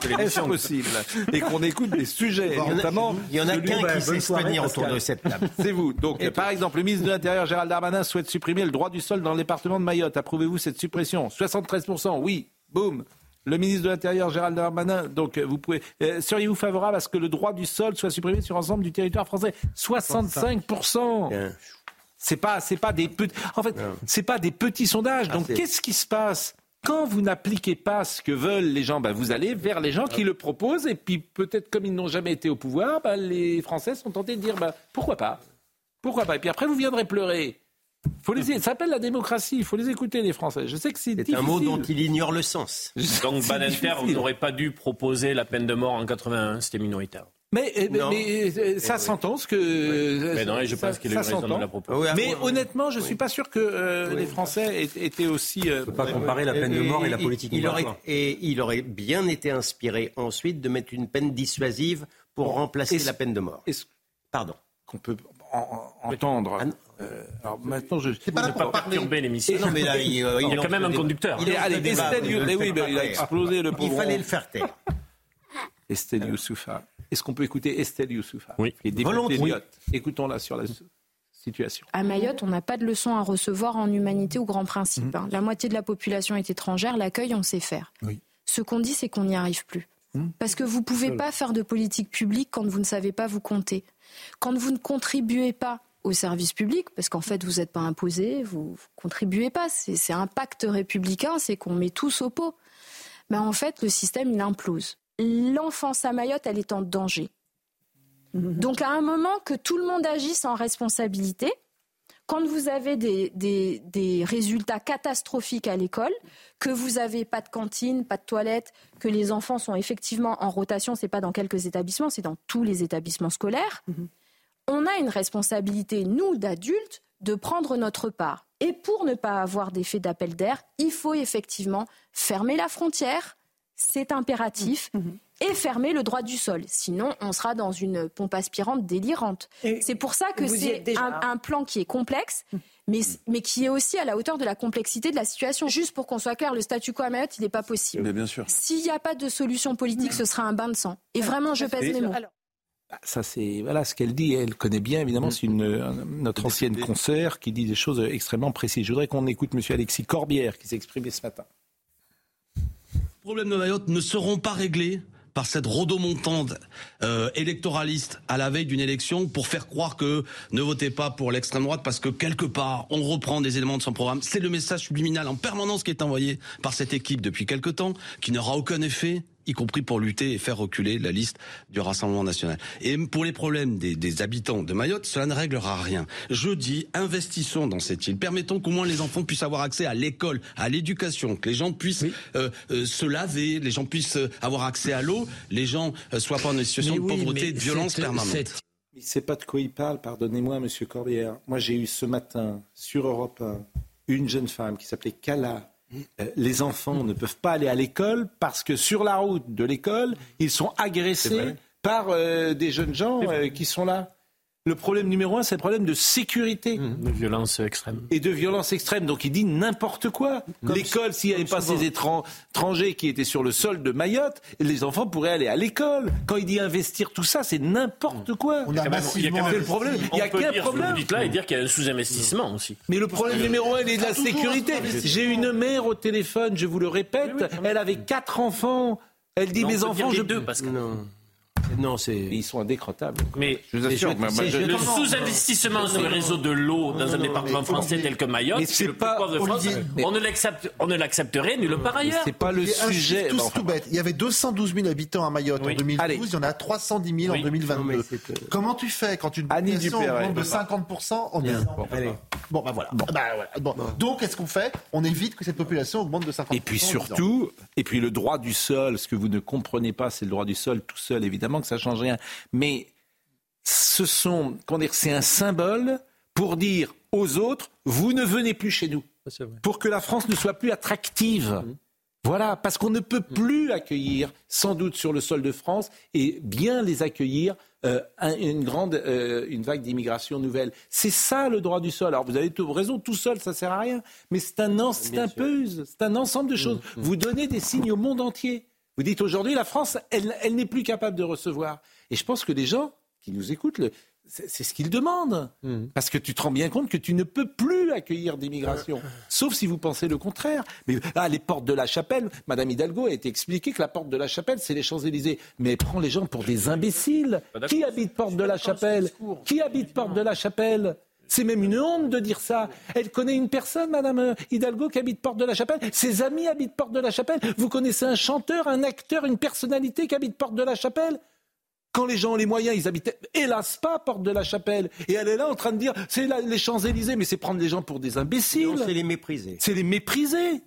l'émission. possible Et qu'on écoute des sujets, Il y en a- notamment. il y en a qu'un bah, qui sait se tenir autour de cette table. C'est vous. Donc, par exemple, le ministre de l'Intérieur, Gérald Darmanin, souhaite supprimer le droit du sol dans le département de Mayotte. Approuvez-vous cette suppression? 73%, oui. Boum. Le ministre de l'Intérieur, Gérald Darmanin, donc euh, vous pouvez. euh, Seriez-vous favorable à ce que le droit du sol soit supprimé sur l'ensemble du territoire français? 65%. Bien. C'est pas, c'est pas des petits. En fait, c'est pas des petits sondages. Donc, Ah, qu'est-ce qui se passe? Quand vous n'appliquez pas ce que veulent les gens ben, Vous allez vers les gens qui le proposent, et puis peut-être comme ils n'ont jamais été au pouvoir, ben, les Français sont tentés de dire ben, pourquoi pas? Pourquoi pas? Et puis après, vous viendrez pleurer. Faut les... Ça s'appelle la démocratie. Il faut les écouter, les Français. Je sais que c'est un mot dont il ignore le sens. Donc Badinter difficile. n'aurait pas dû proposer la peine de mort en 81, c'était minoritaire. Mais, euh, mais- mais, euh, ça Eh s'entend ce que. Mais non, je ça- pense qu'il ça raison de la proposer. Oui, Mais honnêtement, je ne suis pas sûr que euh, les Français aient- étaient aussi. euh, On peut pas comparer la peine de mort et la politique il aurait, migratoire. Et il aurait bien été inspiré ensuite de mettre une peine dissuasive pour remplacer la peine de mort. Pardon. qu'on peut en- en- entendre Ah Alors maintenant, je. C'est pas là Ne pour pas parler. perturber l'émission. Non, mais là, il, euh, Il y a quand même un conducteur. Il mais oui, mais pas il a explosé le Il pauvre. fallait le faire taire. Estelle Youssoufa. Est-ce qu'on peut écouter Estelle Youssoufa Oui. est Volontiers. Écoutons-la sur la situation. À Mayotte, on n'a pas de leçon à recevoir en humanité ou grand principe. hein. La moitié de la population est étrangère, l'accueil, on sait faire. Oui. Ce qu'on dit, c'est qu'on n'y arrive plus. Parce que vous ne pouvez pas faire de politique publique quand vous ne savez pas vous compter. Quand vous ne contribuez pas au service public, parce qu'en fait, vous n'êtes pas imposé, vous ne contribuez pas. C'est c'est un pacte républicain, c'est qu'on met tous au pot. Mais en fait, le système, il implose. L'enfance à Mayotte, elle est en danger. Donc à un moment que tout le monde agisse en responsabilité, quand vous avez des, des- des résultats catastrophiques à l'école, que vous n'avez pas de cantine, pas de toilette, que les enfants sont effectivement en rotation, c'est pas dans quelques établissements, c'est dans tous les établissements scolaires, on a une responsabilité, nous, d'adultes, de prendre notre part. Et pour ne pas avoir d'effet d'appel d'air, il faut effectivement fermer la frontière, c'est impératif, et fermer le droit du sol. Sinon, on sera dans une pompe aspirante délirante. C'est pour ça que c'est un, un plan qui est complexe, mais, mais qui est aussi à la hauteur de la complexité de la situation. Juste pour qu'on soit clair, le statu quo à Mayotte, il n'est pas possible. Mais bien sûr. S'il n'y a pas de solution politique, ce sera un bain de sang. Et vraiment, je pèse mes mots. Ça, c'est voilà ce qu'elle dit. Elle connaît bien, évidemment. C'est une notre ancienne concert qui dit des choses extrêmement précises. Je voudrais qu'on écoute Monsieur Alexis Corbière qui s'est exprimé ce matin. Les problèmes de Mayotte ne seront pas réglés par cette rodomontante euh, électoraliste à la veille d'une élection pour faire croire que ne votez pas pour l'extrême droite parce que quelque part on reprend des éléments de son programme. C'est le message subliminal en permanence qui est envoyé par cette équipe depuis quelque temps, qui n'aura aucun effet y compris pour lutter et faire reculer la liste du Rassemblement national. Et pour les problèmes des, des habitants de Mayotte, cela ne réglera rien. Je dis, investissons dans cette île, permettons qu'au moins les enfants puissent avoir accès à l'école, à l'éducation, que les gens puissent euh, euh, se laver, les gens puissent euh, avoir accès à l'eau, les gens euh, soient pas dans une situation Mais de oui, pauvreté, de violence permanente. cette- Il ne sait pas de quoi il parle, pardonnez-moi, Monsieur Corbière. Moi, j'ai eu ce matin, sur Europe 1, une jeune femme qui s'appelait Kala. Euh, les enfants ne peuvent pas aller à l'école parce que sur la route de l'école, ils sont agressés par euh, des jeunes gens euh, qui sont là. Le problème numéro un, c'est le problème de sécurité. De violence extrême. Et de violence extrême. Donc il dit n'importe quoi. L'école, s'il n'y avait pas ces étran- étrangers qui étaient sur le sol de Mayotte, les enfants pourraient aller à l'école. Quand il dit investir tout ça, c'est n'importe quoi. Il y a y C'est le problème. Il n'y a on qu'un problème. Vous dites là et dire qu'il y a un sous-investissement aussi. Mais le problème numéro un, il est de la sécurité. J'ai une mère au téléphone, je vous le répète, elle avait quatre enfants. Elle dit Non, mes on peut dire enfants, les je deux, parce que- Non. Non, c'est. Ils sont indécrottables. Mais Je vous assure, je- le sous-investissement sur le réseau de l'eau dans un département français tel que Mayotte, c'est le pas- de France. On ne l'accepte, on ne l'accepterait nulle part ailleurs. c'est pas le sujet. tout, tout bête. Il y avait 212 000 habitants à Mayotte Oui. en 2012, Allez. il y en a 310 000 Oui. en 2022. Non, mais c'est, euh, Comment tu fais quand une population augmente de 50% en 10 ans. Bon, bah voilà. Bah. Donc, qu'est-ce qu'on fait? On évite que cette population augmente de 50%. Et puis en 10 ans. surtout, et puis le droit du sol, ce que vous ne comprenez pas, c'est le droit du sol tout seul, évidemment que ça change rien. Mais ce sont, comment dire, c'est un symbole pour dire aux autres, vous ne venez plus chez nous. pour que la France ne soit plus attractive. Voilà, parce qu'on ne peut plus accueillir, sans doute sur le sol de France, et bien les accueillir, euh, un- une grande, euh, une vague d'immigration nouvelle. C'est ça le droit du sol. Alors vous avez tout- raison, tout seul, ça sert à rien, mais c'est un, c'est un puzzle, c'est un ensemble de choses. Vous donnez des signes au monde entier. Vous dites aujourd'hui, la France, elle, elle n'est plus capable de recevoir. Et je pense que les gens qui nous écoutent, le- c'est c'est ce qu'ils demandent. Parce que tu te rends bien compte que tu ne peux plus accueillir d'immigration. Sauf si vous pensez le contraire. Mais ah, les portes de la chapelle, Madame Hidalgo a été expliqué que la porte de la chapelle, c'est les Champs-Élysées. Mais elle prend les gens pour des imbéciles. Qui habite porte de la chapelle Qui habite porte de la chapelle c'est même une honte de dire ça. Elle connaît une personne, Madame euh, Hidalgo, qui habite Porte de la Chapelle. Ses amis habitent Porte de la Chapelle. Vous connaissez un chanteur, un acteur, une personnalité qui habite Porte de la Chapelle? Quand les gens ont les moyens, ils habitent hélas pas Porte de la Chapelle. Et elle est là en train de dire, c'est là, les Champs-Élysées, mais c'est prendre les gens pour des imbéciles. Non, c'est les mépriser. C'est les mépriser.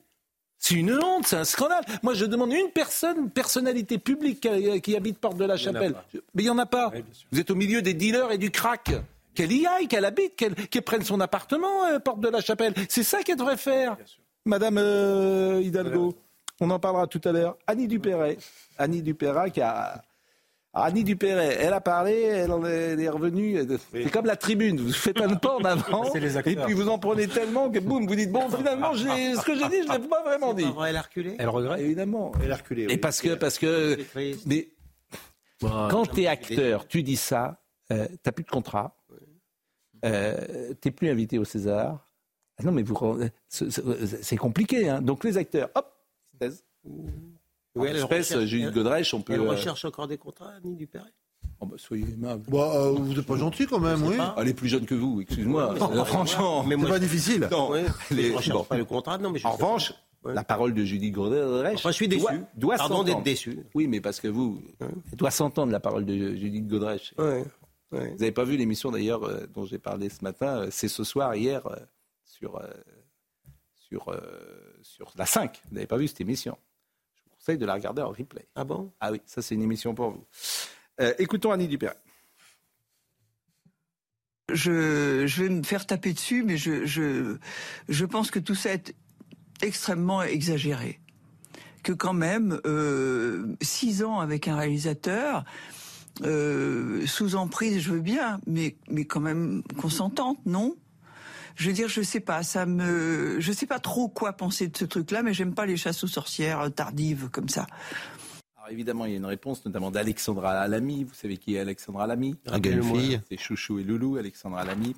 C'est une honte, c'est un scandale. Moi, je demande une personne, une personnalité publique qui, qui habite Porte de la Chapelle. Mais il n'y en a pas. Vous êtes au milieu des dealers et du crack. Qu'elle y aille, qu'elle habite, qu'elle qu'elle prenne son appartement, euh, Porte de la Chapelle. C'est ça qu'elle devrait faire, Madame euh, Hidalgo. On en parlera tout à l'heure. Annie Dupéret. Annie Dupéret qui a... Annie Dupéret, elle a parlé, elle en est, elle est revenue. C'est comme la tribune, vous faites un pas en avant, C'est les et puis vous en prenez tellement que boum, vous dites bon, finalement, ce que j'ai dit, je ne l'ai pas vraiment dit. Elle a reculé Elle regrette Évidemment. Elle a reculé. Et parce que, parce que, mais quand tu es acteur, tu dis ça, euh, t'as plus de contrat, euh, t'es plus invité au César. Ah non, mais vous, c'est- compliqué, hein. Donc les acteurs, hop, ils se taisent. Oui, espèce, Judith Godrèche, on peut. Elle euh, recherche encore des contrats, Annie Dupéret oh bah, soyez aimable. Bah, euh, vous n'êtes pas gentil quand même, oui. Elle est plus jeune que vous, excuse-moi. Euh, franchement, mais moi, C'est pas difficile. Non, Ouais, elle est- je recherche bon. pas le contrat, non, mais je En revanche, Ouais. la parole de Judith Godrèche. Enfin, je suis déçu. Doit, doit Pardon d'être déçu. Oui, mais parce que vous, elle doit s'entendre la parole de Judith Godrèche. Ouais. Vous n'avez pas vu l'émission d'ailleurs euh, dont j'ai parlé ce matin, euh, c'est ce soir, hier, euh, sur, euh, sur, euh, sur la 5. Vous n'avez pas vu cette émission? Je vous conseille de la regarder en replay. Ah bon? Ah oui, ça c'est une émission pour vous. Euh, écoutons Annie Dupéret. Je, je vais me faire taper dessus, mais je, je, je pense que tout ça est extrêmement exagéré. Que quand même, euh, six ans avec un réalisateur, euh, sous emprise, je veux bien, mais, mais quand même consentante, non? Je veux dire, je sais pas, ça me, je sais pas trop quoi penser de ce truc-là, mais j'aime pas les chasses aux sorcières euh, tardives comme ça. Alors évidemment, il y a une réponse notamment d'Alexandra Alamy. Vous savez qui est Alexandra Alamy. C'est Chouchou et Loulou, Alexandra Alamy.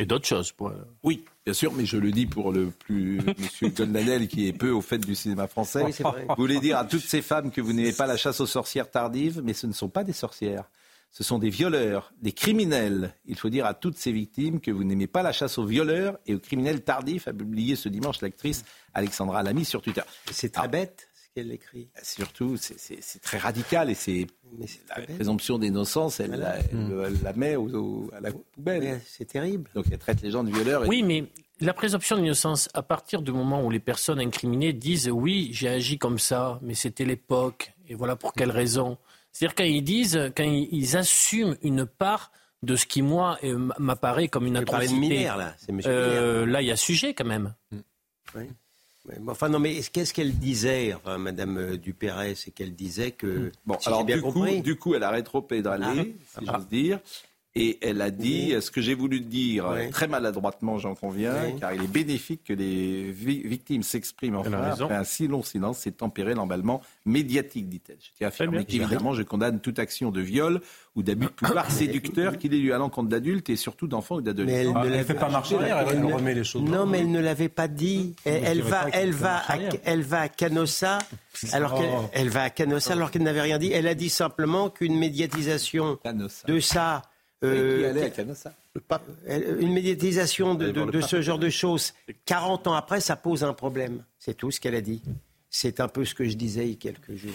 Et d'autres choses. Pour... Oui, bien sûr, mais je le dis pour le plus Monsieur Goldanel qui est peu au fait du cinéma français. Oui, c'est vrai. Vous voulez dire à toutes ces femmes que vous n'aimez pas la chasse aux sorcières tardive, mais ce ne sont pas des sorcières. Ce sont des violeurs, des criminels. Il faut dire à toutes ces victimes que vous n'aimez pas la chasse aux violeurs et aux criminels tardifs, a publié ce dimanche l'actrice Alexandra Lamy sur Twitter. C'est très bête ce qu'elle écrit. Surtout, c'est- très radical et c'est la présomption d'innocence, elle, elle la met au- au- à la poubelle. C'est terrible. Donc elle traite les gens de violeurs. et- Oui, mais la présomption d'innocence, à partir du moment où les personnes incriminées disent oui, j'ai agi comme ça, mais c'était l'époque, et voilà pour quelle raison. C'est-à-dire quand ils disent, quand ils, ils assument une part de ce qui, moi, euh, m'apparaît comme une Vous parlez de atrocité. Miller, là. C'est monsieur Euh, là, il y a sujet quand même. Oui. Enfin, non, mais qu'est-ce qu'elle disait, enfin, Madame euh, Dupéret, c'est qu'elle disait que. Bon, si alors bien du coup, compris. du coup, elle a rétro-pédalé, si j'ose dire. Et elle a dit ce que j'ai voulu dire Oui. très maladroitement, j'en conviens, Oui. car il est bénéfique que les vi- victimes s'expriment enfin raison. après un si long silence, c'est tempérer l'emballement médiatique, dit-elle. Je tiens à affirmer qu'évidemment, je condamne toute action de viol ou d'abus de pouvoir séducteur qu'il ait eu à l'encontre d'adultes et surtout d'enfants ou Mais elle d'adolescents. ne Elle l'avait fait pas marche arrière, elle, elle ne- remet les choses. Non, mais elle ne l'avait pas dit. Elle, va, elle va, à, elle va à Canossa, alors qu'elle, Oh. elle va à Canossa alors qu'elle n'avait rien dit. Elle a dit simplement qu'une médiatisation Canossa. de ça, euh, allait à Canossa. elle- une médiatisation de, ce genre de choses, 40 ans après, ça pose un problème. C'est tout ce qu'elle a dit. C'est un peu ce que je disais il y a quelques jours.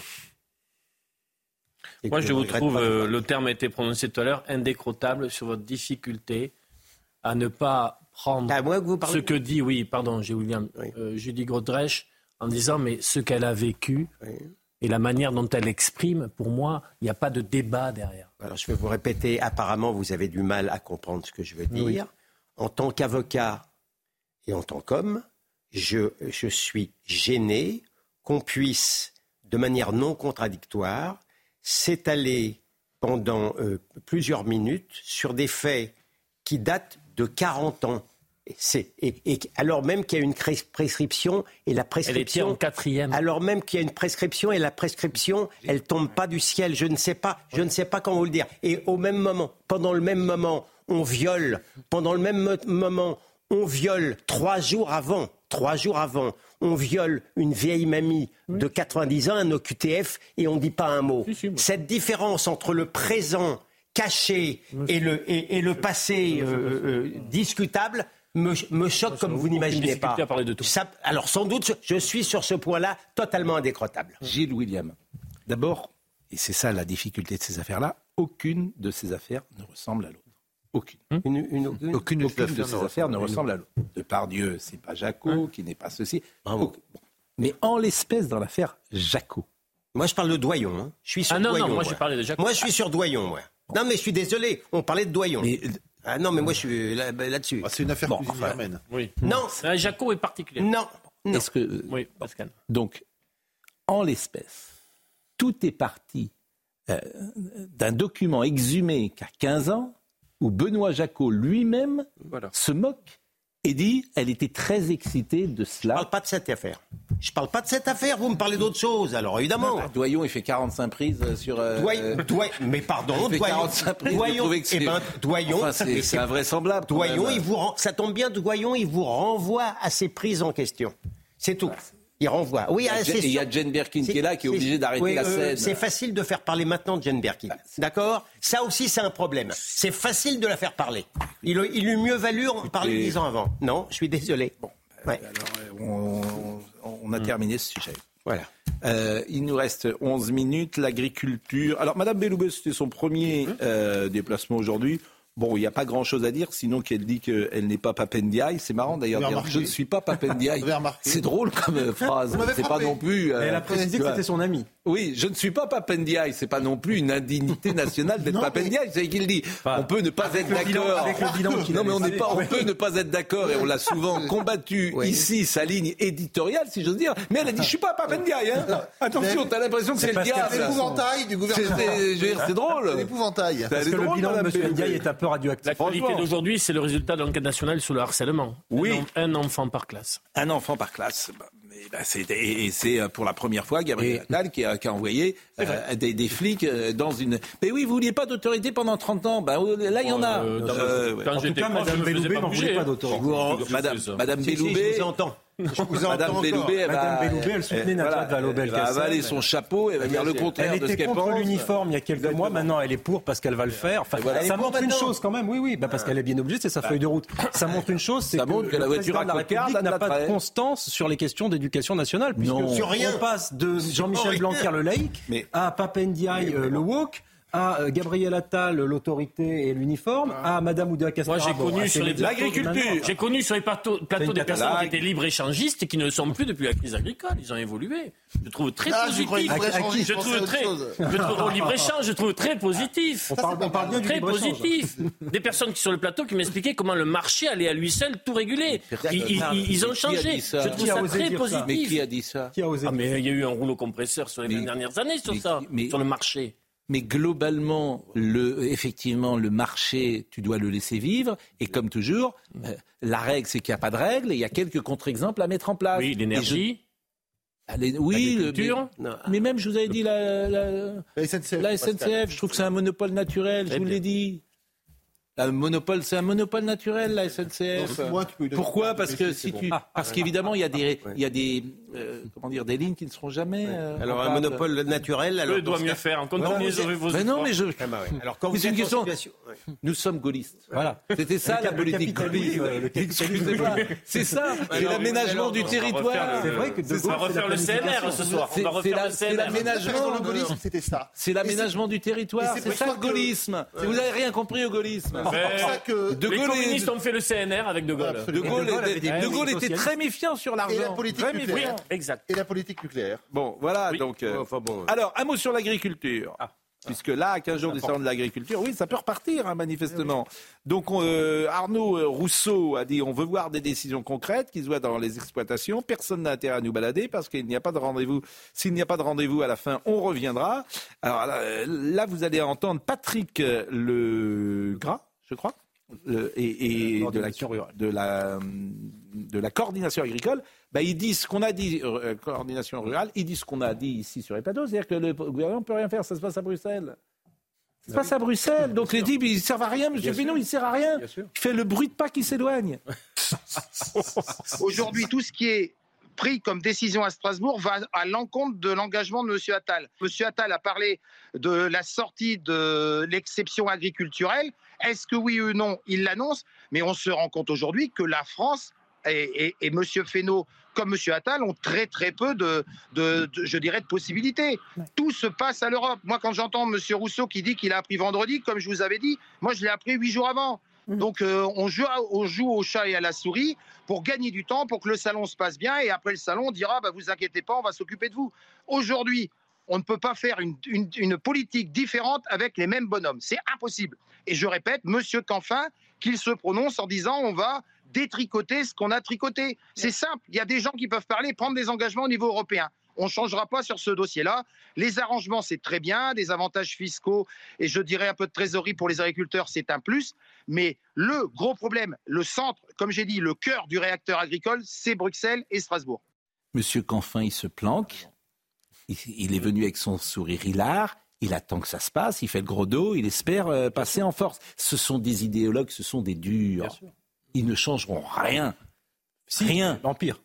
Et Moi, je vous trouve, pas. euh, le terme a été prononcé tout à l'heure, indécrottable sur votre difficulté à ne pas prendre Ah, moi que vous parlez. ce que dit, oui, pardon, j'ai William, Oui. euh, Judy Godrèche, en disant, mais ce qu'elle a vécu Oui. Et la manière dont elle exprime, pour moi, il n'y a pas de débat derrière. Alors je vais vous répéter, apparemment vous avez du mal à comprendre ce que je veux dire. Oui. En tant qu'avocat et en tant qu'homme, je, je suis gêné qu'on puisse, de manière non contradictoire, s'étaler pendant euh, plusieurs minutes sur des faits qui datent de 40 ans. Et, et- alors même qu'il y a une prescription et la Elle prescription en quatrième. alors même qu'il y a une prescription et la prescription, elle tombe pas du ciel. Je ne sais pas, je ne sais pas comment vous le dire. Et au même moment, pendant le même moment, on viole. Pendant le même mo- moment, on viole trois jours avant. Trois jours avant, on viole une vieille mamie de 90 ans, un OQTF, et on ne dit pas un mot. Cette différence entre le présent caché et le, et, et le passé euh, euh, discutable me, me choque comme vous n'imaginez pas. à parler de tout. Ça- alors sans doute, je suis sur ce point-là totalement indécrottable. Gilles William. D'abord, et c'est ça la difficulté de ces affaires-là, aucune de ces affaires ne ressemble à l'autre. Aucune. Une- une- une- Aucune, de ces affaires ne affaires ne ressemble à l'autre. De par Dieu, c'est pas Jaco, qui n'est pas ceci. Bon. Mais en l'espèce, dans l'affaire Jaco, Moi, je parle de Doyon. hein. Je suis sur Ah non, non, Doyon. moi, j'ai parlé de Jacques. Moi, je suis sur Doyon. Non, mais je suis désolé. On parlait de Doyon. Mais- Ah non, mais moi, je suis là- bah, là-dessus. Ah, c'est une affaire Bon, enfin. Oui. non, Jaco est particulier. non, non. est-ce que. Oui, Pascal. Donc, en l'espèce, tout est parti euh, d'un document exhumé qu'à 15 ans, où Benoît Jacot lui-même se moque et dit elle était très excitée de Je cela. parle pas de cette affaire. Je parle pas de cette affaire. Vous me parlez d'autre chose. Alors, évidemment. Ah, Doyon, il fait 45 prises euh, sur. euh, Doyon, Doyon- mais pardon, il fait Doyon, 45 prises, vous Doyon, trouvez que c'est- eh ben, Doyon, Enfin, c'est- invraisemblable, Doyon, il vous ça tombe bien, Doyon, il vous renvoie à ces prises en question. C'est tout. Il renvoie. Oui, Il y a ah, Jen- il y a. Jane Birkin qui est là, qui est c'est- obligée d'arrêter oui, la euh, scène. C'est facile de faire parler maintenant de Jane Birkin. D'accord? Ça aussi, c'est un problème. C'est facile de la faire parler. Il, il eût mieux valu en parler dix ans avant. Non, je suis désolé. Bon, ouais. on, on- on a terminé ce sujet. Voilà. Euh, il nous reste 11 minutes. L'agriculture. Alors, Madame Belloubet, c'était son premier euh, déplacement aujourd'hui. Bon, il n'y a pas grand-chose à dire, sinon qu'elle dit qu'elle n'est pas Papendiaï. C'est marrant d'ailleurs. Je ne suis pas Papendiaï. Vous avez remarqué C'est drôle comme phrase. C'est pas non plus. euh, Elle a précisé que vois. c'était son ami. Oui, je ne suis pas Papendiaï. C'est pas non plus une indignité nationale d'être Papendiaï. C'est qu'il dit. Enfin, on peut ne pas être d'accord. avec le bilan qu'il Non, a mais on n'est pas. On peut ne pas être d'accord et on l'a souvent combattu Oui. ici sa ligne éditoriale, si j'ose dire. Mais elle a dit, je suis pas Papendiaï. Hein. Attention, t'as l'impression que c'est le diable. C'est l'épouvantail du gouvernement. c'est- je veux dire, c'est drôle. C'est l'épouvantail. Parce que le bilan de M. Ndiaye est un peu radioactif. L'actualité d'aujourd'hui, c'est le résultat de l'enquête nationale sur le harcèlement. Oui. Un enfant par classe. Un enfant par classe. Bah, bah, c'est- et et c'est euh, pour la première fois Gabriel Attal qui a, qui a envoyé euh, des, des flics euh, dans une. Mais oui, vous vouliez pas d'autorité pendant 30 ans? Bah, euh, là, il y en a. Euh, dans- Euh, ouais. Quand En tout j'étais cas, prof, Madame Belloubet pas n'en voulait bouger. pas d'autorité. Madame, Si, si, je vous entends. Je vous Madame. Belloubet, elle Madame va, Belloubet, elle soutenait elle- Najat Vallaud-Belkacem. Elle va avaler son chapeau et va dire le contraire Elle de ce était qu'elle contre l'uniforme il y a quelques mois, maintenant elle est pour parce qu'elle va le faire. Enfin, voilà. Ça montre une chose quand même, oui, oui, bah parce qu'elle est bien obligée, c'est sa feuille de route. Ça montre une chose, c'est que, montre que la voiture de la République n'a pas de constance sur les questions d'éducation nationale, puisque Non. Sur rien. on passe de Jean-Michel. Blanquer le laïc à Papendiaï euh, le woke. À euh, Gabriel Attal, l'autorité et l'uniforme, à Madame Oudéa Castéra. Moi, j'ai bon, connu sur les L'agriculture. J'ai connu sur les plateaux, des personnes qui étaient libre-échangistes et qui ne le sont plus depuis la crise agricole. Ils ont évolué. Je trouve très Ah, je positif. je trouve très, je trouve au libre-échange, je trouve très positif. On parle, on parle bien du Très positif. Des personnes qui sur le plateau qui m'expliquaient comment le marché allait à lui seul tout réguler. Ils, ils- ils- ils ont changé. Je trouve ça très positif. Mais qui a dit ça Qui a osé Ah, mais il y a eu un rouleau compresseur sur les Mais- 20 dernières années sur ça, sur le marché. Mais globalement, le, effectivement, le marché, tu dois le laisser vivre. Et comme toujours, euh, la règle, c'est qu'il n'y a pas de règle et il y a quelques contre-exemples à mettre en place. Oui, l'énergie. oui, le- mais, mais même, je vous avais dit, la, la- La SNCF. la SNCF, je trouve que c'est un monopole naturel, je vous l'ai dit. Un monopole, c'est un monopole naturel, la SNCF. c'est moi Pourquoi? Parce que si c'est tu, bon. parce qu'évidemment, il y a des, il y a des, euh, comment dire, des lignes qui ne seront jamais. euh, Alors, un monopole naturel. Alors, doit mieux faire. Voilà, Continuez vous vos Mais non, mais je. Ah bah ouais. Alors, quand Mais vous c'est une question. situation- ouais. Nous sommes gaullistes. Voilà. C'était ça la politique gaulliste. Excusez-moi, c'est ça. C'est l'aménagement du territoire. C'est vrai que de On va Gaulle, c'est refaire le CNR ce soir. On C'est- va c'est refaire le c'est CNR. l'aménagement. Le gaullisme, c'était ça. C'est l'aménagement du territoire. C'est C'est ça le gaullisme. Vous n'avez rien compris au gaullisme. C'est pour ça que. De les Gaulle, communistes est- ont fait le CNR avec De Gaulle. de. Gaulle, De Gaulle avait était- de Gaulle très méfiant sur Et la l'argent. politique Très Oui, nucléaire. exact. Et la politique nucléaire. Bon, voilà. Oui. Donc, euh, Enfin bon. alors un mot sur l'agriculture. Puisque là, à 15 jours du salon de l'agriculture, oui, ça peut repartir, hein, manifestement. Donc, on, euh, Arnaud euh, Rousseau a dit on veut voir des décisions concrètes qui se voient dans les exploitations. Personne n'a intérêt à nous balader parce qu'il n'y a pas de rendez-vous. S'il n'y a pas de rendez-vous à la fin, on reviendra. Alors là, là, vous allez entendre Patrick euh, Legras, je crois, euh, et, et de, la, de, la, de la coordination agricole. Bah, ils disent ce qu'on a dit, euh, coordination rurale, ils disent ce qu'on a dit ici sur les plateaux, c'est-à-dire que le gouvernement ne peut rien faire, ça se passe à Bruxelles. Ça se passe à Bruxelles. Donc les types, ils ne servent à rien, M. Fesneau, il ne sert à rien. Il fait le bruit de pas qui s'éloigne. Aujourd'hui, tout ce qui est pris comme décision à Strasbourg va à l'encontre de l'engagement de M. Attal. M. Attal a parlé de la sortie de l'exception agriculturelle. Est-ce que oui ou non, il l'annonce Mais on se rend compte aujourd'hui que la France et, et, et M. Fesneau comme M. Attal ont très très peu de, de, de je dirais, de possibilités. Tout se passe à l'Europe. Moi, quand j'entends M. Rousseau qui dit qu'il a appris vendredi, comme je vous avais dit, moi je l'ai appris huit jours avant. Donc euh, on, joue, à- on joue au chat et à la souris pour gagner du temps, pour que le salon se passe bien, et après le salon, on dira, bah, vous inquiétez pas, on va s'occuper de vous. Aujourd'hui, on ne peut pas faire une, une- une politique différente avec les mêmes bonhommes. C'est impossible. Et je répète, Monsieur Canfin, qu'il se prononce en disant, on va détricoter ce qu'on a tricoté. C'est simple. Il y a des gens qui peuvent parler, prendre des engagements au niveau européen. On ne changera pas sur ce dossier-là. Les arrangements, c'est très bien, des avantages fiscaux et je dirais un peu de trésorerie pour les agriculteurs, c'est un plus. Mais le gros problème, le centre, comme j'ai dit, le cœur du réacteur agricole, c'est Bruxelles et Strasbourg. Monsieur Canfin, il se planque. Il, il est venu avec son sourire hilar. Il attend que ça se passe. Il fait le gros dos. Il espère euh, passer en force. Ce sont des idéologues, ce sont des durs. Ils ne changeront rien. rien. L'Empire.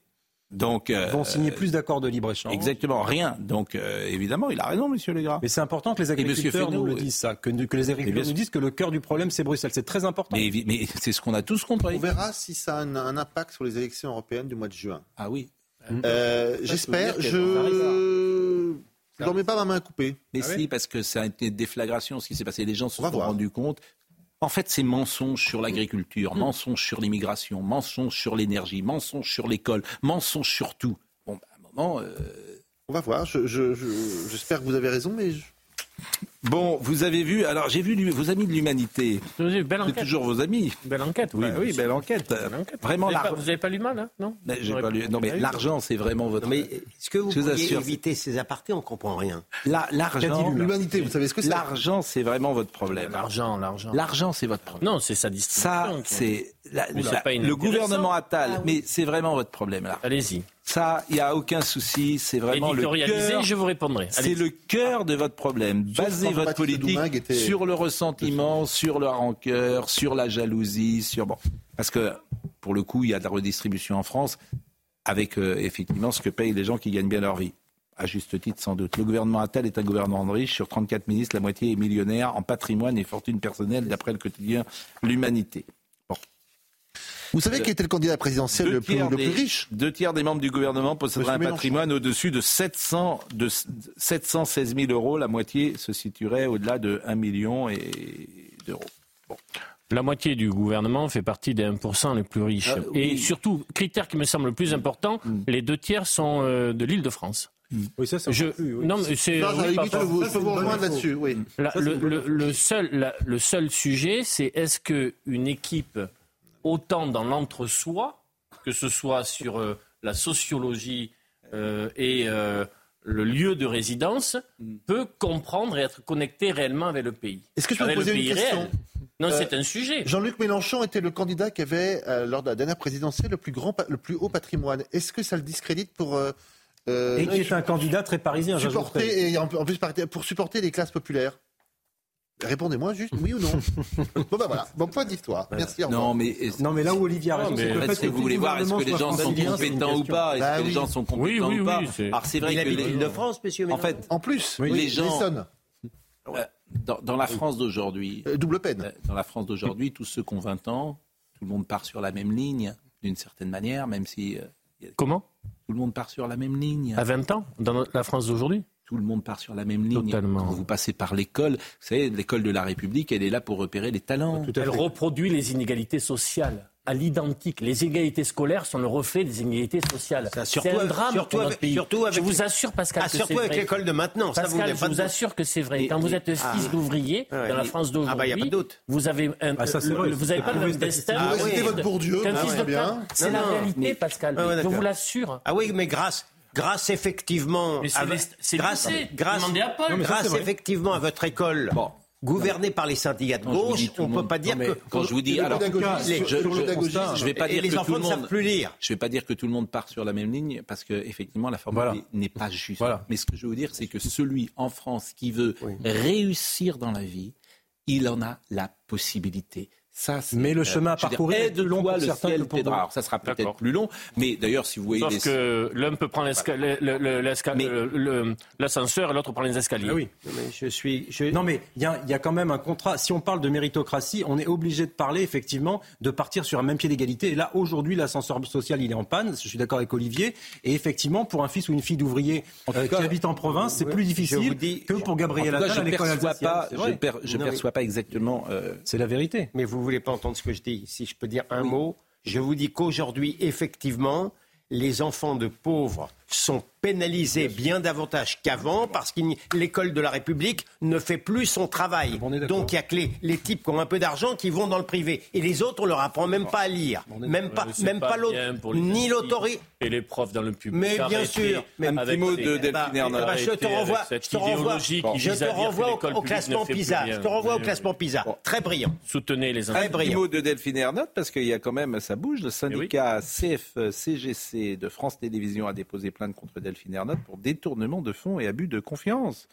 Donc, euh, Ils vont signer plus d'accords de libre-échange. Exactement, rien. Donc, euh, évidemment, il a raison, monsieur Legras. Mais c'est important que les agriculteurs nous le disent ça, que, que les agriculteurs nous disent que le cœur du problème c'est Bruxelles. C'est très important. Mais, mais c'est ce qu'on a tous compris. On verra si ça a un, un impact sur les élections européennes du mois de juin. Ah oui. Euh, Ça, J'espère. je Je n'en mets pas ma main coupée. Mais si, parce que ça a été une déflagration ce qui s'est passé. Les gens se sont rendus compte. En fait, c'est mensonge sur l'agriculture, mensonge sur l'immigration, mensonge sur l'énergie, mensonge sur l'école, mensonge sur tout. Bon, bah, à un moment. euh, On va voir. Je- je- je- J'espère que vous avez raison, mais je- Bon, vous avez vu, alors j'ai vu vos amis de l'humanité. Belle C'est enquête. toujours vos amis. Belle enquête, oui. Bah oui, belle enquête. Vraiment, vous n'avez l'ar- pas, vous avez pas lu mal, hein non Mais j'ai pas lu- Non, mais l'argent, c'est vraiment votre. Mais est-ce que vous Je vous pourriez assure, éviter ces apartés? On ne comprend rien. La- L'argent. l'humanité, vous savez ce que c'est? L'argent, c'est vraiment votre problème. L'argent, l'argent. L'argent, c'est votre problème. Non, c'est sa distribution. Ça, c'est le gouvernement Attal. Ah oui. Mais c'est vraiment votre problème là. Allez-y. Ça, il n'y a aucun souci. C'est vraiment le cœur. je vous répondrai. C'est le cœur de votre problème. Basez votre politique était- sur le ressentiment, sur la rancœur, sur la jalousie, sur bon. Parce que pour le coup, il y a de la redistribution en France avec euh, effectivement ce que payent les gens qui gagnent bien leur vie. À juste titre, sans doute. Le gouvernement Attal est un gouvernement de riches. Sur 34 ministres, la moitié est millionnaire en patrimoine et fortune personnelle, d'après le quotidien L'Humanité. Vous savez qui était le candidat présidentiel le plus, des- riche Deux tiers des membres du gouvernement posséderaient un patrimoine au-dessus de, 700, de 716 000 euros. La moitié se situerait au-delà de 1 million et d'euros. La moitié du gouvernement fait partie des 1% les plus riches. Ah, oui. Et surtout, critère qui me semble le plus important, les deux tiers sont euh, de l'île de France. Oui, ça, c'est Je, plus, oui. non, mais c'est. Là-dessus, oui. La- Ça, le, une le- le seul, la- le seul sujet, c'est est-ce qu'une équipe, autant dans l'entre-soi, que ce soit sur euh, la sociologie euh, et euh, le lieu de résidence, peut comprendre et être connectée réellement avec le pays. Est-ce que je peux Avec vous poser le une question réel. Non, Euh, c'est un sujet. Jean-Luc Mélenchon était le candidat qui avait, euh, lors de la dernière présidentielle, le plus, grand, le plus haut patrimoine. Est-ce que ça le discrédite pour euh, Et qui est un candidat très parisien, supporter, et en, en plus pour supporter les classes populaires? Répondez-moi juste oui ou non. bon ben voilà, bon point d'histoire. Merci. Non, mais, Non, mais là où Olivier a raison, c'est que que vous voulez le voir, est-ce que les gouvernement gens sont compétents ou pas Est-ce Bah que les gens sont compétents Oui, oui, ou pas Alors c'est vrai que l'île de France, monsieur en fait, En plus, les gens- euh, dans, dans la France d'aujourd'hui, Euh, double peine. euh, dans la France d'aujourd'hui, tous ceux qui ont 20 ans, tout le monde part sur la même ligne, d'une certaine manière, même si euh, Comment? Tout le monde part sur la même ligne. À 20 ans, dans la France d'aujourd'hui? Tout le monde part sur la même ligne. Totalement. Quand vous passez par l'école, vous savez, l'école de la République, elle est là pour repérer les talents. Elle reproduit les inégalités sociales. à l'identique. Les inégalités scolaires sont le reflet des inégalités sociales. C'est un avec- drame surtout pour notre avec- pays. surtout avec je vous assure, Pascal, Ah, que surtout c'est avec l'école de maintenant, ça, vous Pascal, je pas vous doute. assure que c'est vrai. Et- Quand vous êtes ah. fils d'ouvrier dans la France Ah bah, y a d'aujourd'hui, pas de doute. vous avez un, Ah, ça, le- vous n'avez pas le Vous même destin. Ah fils Votre Bourdieu, ah. C'est la réalité, Pascal. Ah je vous l'assure. Ah oui, mais grâce, grâce effectivement, à les- grâce, à. Non, effectivement à votre école. Gouvernée par les syndicats de gauche, on ne peut pas dire non, que quand je vous dis alors les- je, vais pas dire les que enfants tout le ne monde savent plus lire. Je vais pas dire que tout le monde part sur la même ligne parce que effectivement la formule Voilà. n'est pas juste. Voilà. Mais ce que je veux vous dire c'est que celui en France qui veut réussir dans la vie, il en a la possibilité. Ça, Mais le euh, chemin à parcourir est plus long pour le certains ciel que pour. Alors, ça sera peut-être plus long, mais d'ailleurs si vous voyez Sauf des que l'un peut prendre l'ascenseur et l'autre prend les escaliers. Ah oui. Non, mais je suis, je- Non, mais il y a, il y a quand même un contrat. Si on parle de méritocratie, on est obligé de parler effectivement de partir sur un même pied d'égalité. Et là, aujourd'hui, l'ascenseur social, il est en panne. Je suis d'accord avec Olivier. Et effectivement, pour un fils ou une fille d'ouvrier euh, qui habite en province, c'est plus difficile dis- que pour Gabriel Attal à je l'école je, vrai. per- je Non, mais- perçois pas exactement. euh, C'est la vérité. Mais vous voulez pas entendre ce que je dis. Si je peux dire un mot, je vous dis qu'aujourd'hui, effectivement, les enfants de pauvres sont pénalisés bien davantage qu'avant parce que l'école de la République ne fait plus son travail. Donc il y a que les, les types qui ont un peu d'argent qui vont dans le privé. Et les autres, on leur apprend même pas à lire. Même pas, même pas, l'autre, ni l'autorité. Et les profs dans le public. Mais bien sûr. Mais Un petit mot de Delphine Bah, bah, je te renvoie, je te renvoie, je te au, classement PISA. Je te renvoie au classement oui. PISA. Très brillant. Soutenez les Très Un petit mot de Delphine Ernotte, parce qu'il y a quand même, ça bouge, le syndicat CF-CGC de France Télévisions a déposé plainte contre Delphine Ernotte pour détournement de fonds et abus de confiance.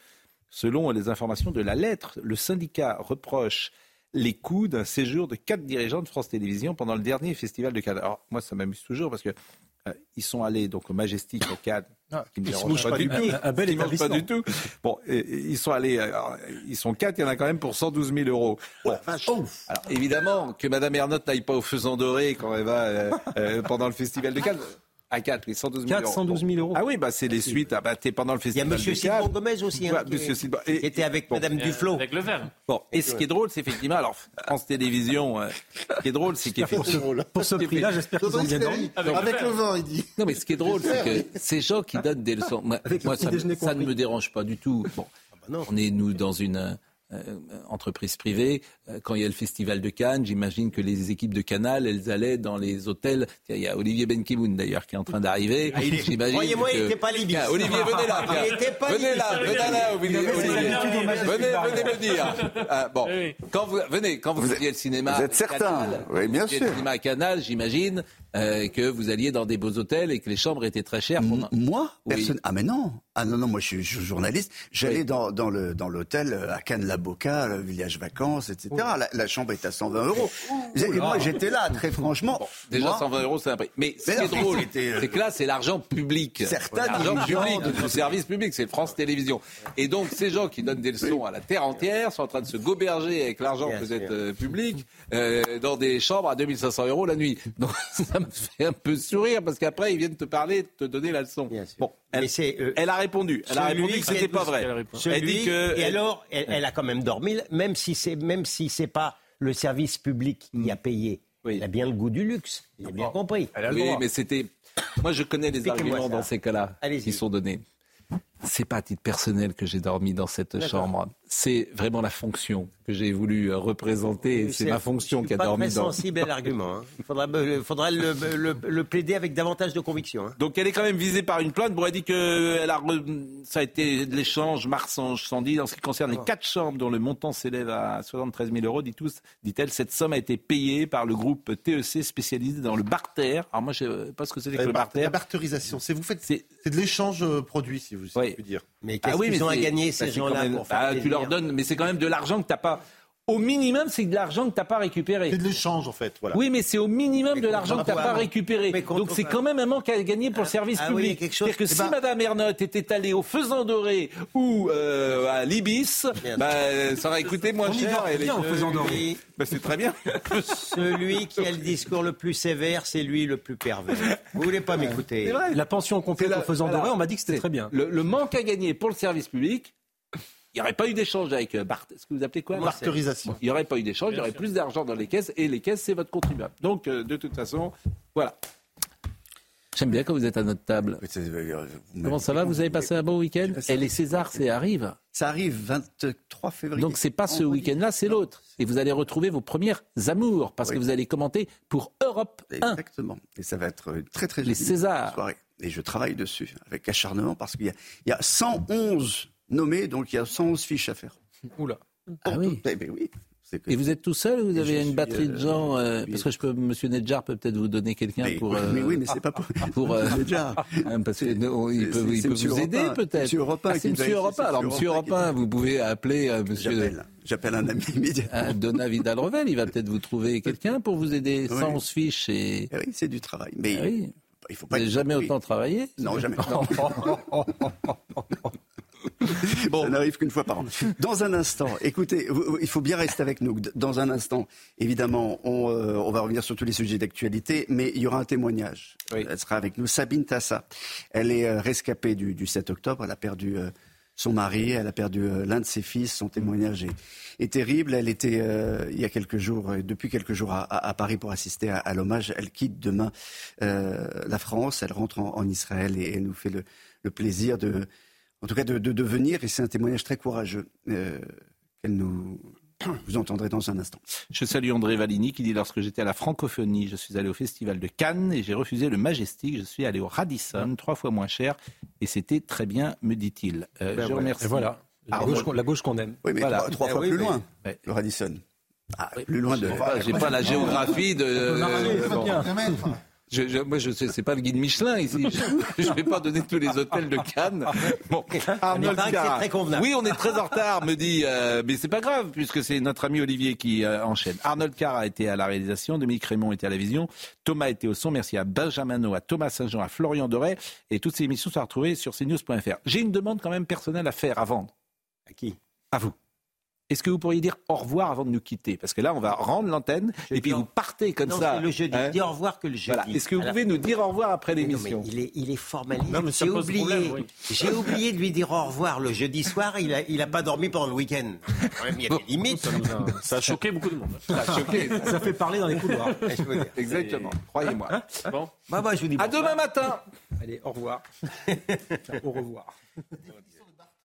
Selon les informations de la lettre, le syndicat reproche les coûts d'un séjour de quatre dirigeants de France Télévisions pendant le dernier festival de Cannes. Alors, moi, ça m'amuse toujours parce que euh, ils sont allés donc au Majestic à Cannes, qui me ils mouchent pas, pas du tout. Un- un bel dérange pas du tout. Bon, et- et ils sont allés, euh, ils sont quatre, il y en a quand même pour 112 000 euros. Bon. Alors évidemment que Madame Ernotte n'aille pas au faisan doré quand elle va euh, euh, pendant le festival de Cannes. À 4, oui, 112 000 euros. 412 000 euros. Ah oui, bah c'est les suites. Ah bah t'es pendant le Il y a festival Monsieur. Simon Gomez aussi, hein, Ouais, qui, et- était avec bon. Madame Duflo. Avec le verre. Bon, et ce qui est drôle, c'est effectivement, alors France Télévisions, euh, ce qui est drôle, c'est qu'effectivement, Pour ce prix-là, j'espère qu'ils ont bien dormi. Avec le vin, il dit. non, mais ce qui est drôle, c'est que ces gens qui donnent des leçons, moi, Avec ça, ça ne me dérange pas du tout. Bon, on est, nous, dans une euh, entreprise privée. Euh, Quand il y a le festival de Cannes, j'imagine que les équipes de Canal, elles allaient dans les hôtels. Il y a Olivier Benkemoun, d'ailleurs, qui est en train d'arriver. Ah, il est- J'imagine Croyez-moi, il que- n'était pas libye. Tiens, Olivier, venez là. tiens. Il était pas venez là, venez là, Olivier. Venez, venez me dire. Ah, bon, Oui. quand vous, venez, quand vous, alliez au cinéma, vous êtes à certain Canal, Oui, bien sûr. cinéma à Canal, j'imagine euh, que vous alliez dans des beaux hôtels et que les chambres étaient très chères. pour- Moi Oui. personne... Ah mais non Ah non, non, moi je suis, journaliste. J'allais dans, dans le dans l'hôtel euh, à Cannes-la-Boca, le village vacances, etc. La, la chambre est à 120 euros. Et moi j'étais là, très franchement. Déjà moi, 120 euros, c'est un prix. Mais ce qui est drôle, euh, c'est que là, c'est l'argent public. Certains l'argent public de- du service public, c'est France Télévisions. Et donc, ces gens qui donnent des leçons à la terre entière sont en train de se goberger avec l'argent Bien peut-être sûr. euh, public euh, dans des chambres à 2500 euros la nuit. Donc, ça me fait un peu sourire parce qu'après, ils viennent te parler, te donner la leçon. Bien sûr. Bon, elle, euh, elle a répondu. Elle a répondu que c'était pas vrai. elle dit que. et alors, elle, elle a quand même dormi, même si c'est même si c'est pas le service public qui a payé. Oui. Elle a bien le goût du luxe. Il a bien compris. Oui, mais c'était. Moi, je connais les arguments ça. dans ces cas-là qui sont donnés. C'est pas à titre personnel que j'ai dormi dans cette chambre. C'est vraiment la fonction que j'ai voulu euh, représenter. C'est ma fonction qui a dormi dans. sensible à l'argument. hein. Il faudra, le, le- le plaider avec davantage de conviction. hein. Donc elle est quand même visée par une plainte. Bon, elle dit que elle a re- ça a été de l'échange Marsange-Sandy. En ce qui concerne les quatre chambres dont le montant s'élève à 73 000 euros, dit tous, dit-elle, cette somme a été payée par le groupe TEC spécialisé dans le barter. Alors moi, je sais pas ce que c'est que La le bar- barter. La barterisation, c'est vous faites, C'est c'est de l'échange euh, produit, si vous si Oui. puis dire. Mais Ah qu'est-ce oui, qu'ils ont à gagner ces gens-là quand même- pour faire bah, Tu leur donnes, mais c'est quand même de l'argent que t'as pas. Au minimum, c'est de l'argent que t'as pas récupéré. C'est de l'échange, en fait. Voilà. Oui, mais c'est au minimum Mais de l'argent que t'as quoi pas récupéré. Donc c'est quand même un manque à gagner pour le service ah oui, il y a public. C'est-à-dire que Eh si ben- Madame Ernotte était allée au Faisan Doré ou euh, à l'Ibis, bah, ça aurait coûté moins On y cher. va les- bien au Faisan Doré. Bah, c'est très bien. Celui qui a le discours le plus sévère, c'est lui le plus pervers. Vous voulez pas m'écouter C'est vrai. La pension complète faisant voilà. doré, on m'a dit que c'était très bien. Le, le manque à gagner pour le service public, Il n'y aurait pas eu d'échange avec euh, Bart. Est-ce que vous appelez quoi Barterisation. Il n'y aurait pas eu d'échange, il y aurait plus d'argent dans les caisses et les caisses, c'est votre contribuable. Donc, euh, de toute façon, voilà. J'aime bien quand vous êtes à notre table. Comment ça va Vous avez passé un bon week-end Et les Césars, c'est arrive Ça arrive 23 février. Donc c'est pas ce week-end-là, c'est l'autre. Et vous allez retrouver vos premières amours parce que vous allez commenter pour Europe 1. Exactement. Et ça va être une très très Les jolie Césars. soirée. Et je travaille dessus avec acharnement parce qu'il y a 111 nommés, donc il y a 111 fiches à faire. Oula. Ah oui. Eh ben oui. C'est que- Et vous êtes tout seul ou vous avez une batterie de euh, gens euh, oui. Parce que je peux, Monsieur Nedjar peut peut-être vous donner quelqu'un pour. euh, mais oui, mais c'est pas pour- pour euh, Nedjar. hein, parce que, non, il peut, il vous aider peut-être. Monsieur Europin Ah, c'est Monsieur c'est Alors Monsieur Europin, vous pouvez appeler Monsieur. J'appelle. J'appelle un ami immédiatement. Ah, Donna Vidal-Revel, il va peut-être vous trouver quelqu'un pour vous aider. Oui. 111 fiches et. Eh oui, c'est du travail. Mais Ah oui. il faut Vous pas n'avez que- jamais autant travaillé Non, jamais. Bon. Ça n'arrive qu'une fois par an. Dans un instant, écoutez, il faut bien rester avec nous. Dans un instant, évidemment, on, euh, on va revenir sur tous les sujets d'actualité, mais il y aura un témoignage. Elle sera avec nous. Sabine Tassa. Elle est euh, rescapée du, du 7 octobre. Elle a perdu euh, son mari, elle a perdu euh, l'un de ses fils. Son témoignage est, est terrible. Elle était, euh, il y a quelques jours, depuis quelques jours, à, à- à Paris pour assister à, à l'hommage. Elle quitte demain euh, la France. Elle rentre en, en Israël et elle nous fait le, le plaisir de en tout cas de, de, de venir, et c'est un témoignage très courageux euh, qu'elle nous... Vous entendrez dans un instant. Je salue André Valigny qui dit lorsque j'étais à la francophonie, je suis allé au festival de Cannes et j'ai refusé le Majestic. Je suis allé au Radisson, trois fois moins cher, et c'était très bien, me dit-il. Euh, Ben je voilà. remercie. Et voilà. La gauche qu'on- la gauche qu'on aime. Oui, mais Voilà. trois, trois Eh fois oui, plus mais- loin, le Radisson. Ah, plus loin de... J'ai pas, pas la géographie de. bon. Je, je, moi, je sais, c'est pas le guide Michelin ici. Je, je vais pas donner tous les hôtels de Cannes. Bon, Arnold c'est Cara. très convenable. Oui, on est très en retard, me dit, euh, mais c'est pas grave puisque c'est notre ami Olivier qui euh, enchaîne. Arnold Cara était à la réalisation, Dominique Raymond était à la vision, Thomas était au son. Merci à Benjamin No, à Thomas Saint-Jean, à Florian Doré. Et toutes ces émissions sont retrouvées sur cnews.fr. J'ai une demande quand même personnelle à faire avant. À qui? À vous. Est-ce que vous pourriez dire au revoir avant de nous quitter? Parce que là, on va rendre l'antenne et puis vous partez comme Non, ça. c'est le jeudi. hein Dis au revoir que le jeudi. Voilà. Est-ce que vous Alors- pouvez nous dire au revoir après non, l'émission? il, est, il est formaliste. Non, J'ai oublié, problème, oui. j'ai oublié de lui dire au revoir le jeudi soir. Il a, il a pas dormi pendant le week-end. Il y a des limites. Ça, a, ça a choqué beaucoup de monde. Ça a choqué. Ça fait parler dans les couloirs. Exactement, croyez-moi. Bon. Bah, bah, je vous dis À demain matin Allez, au revoir. au revoir.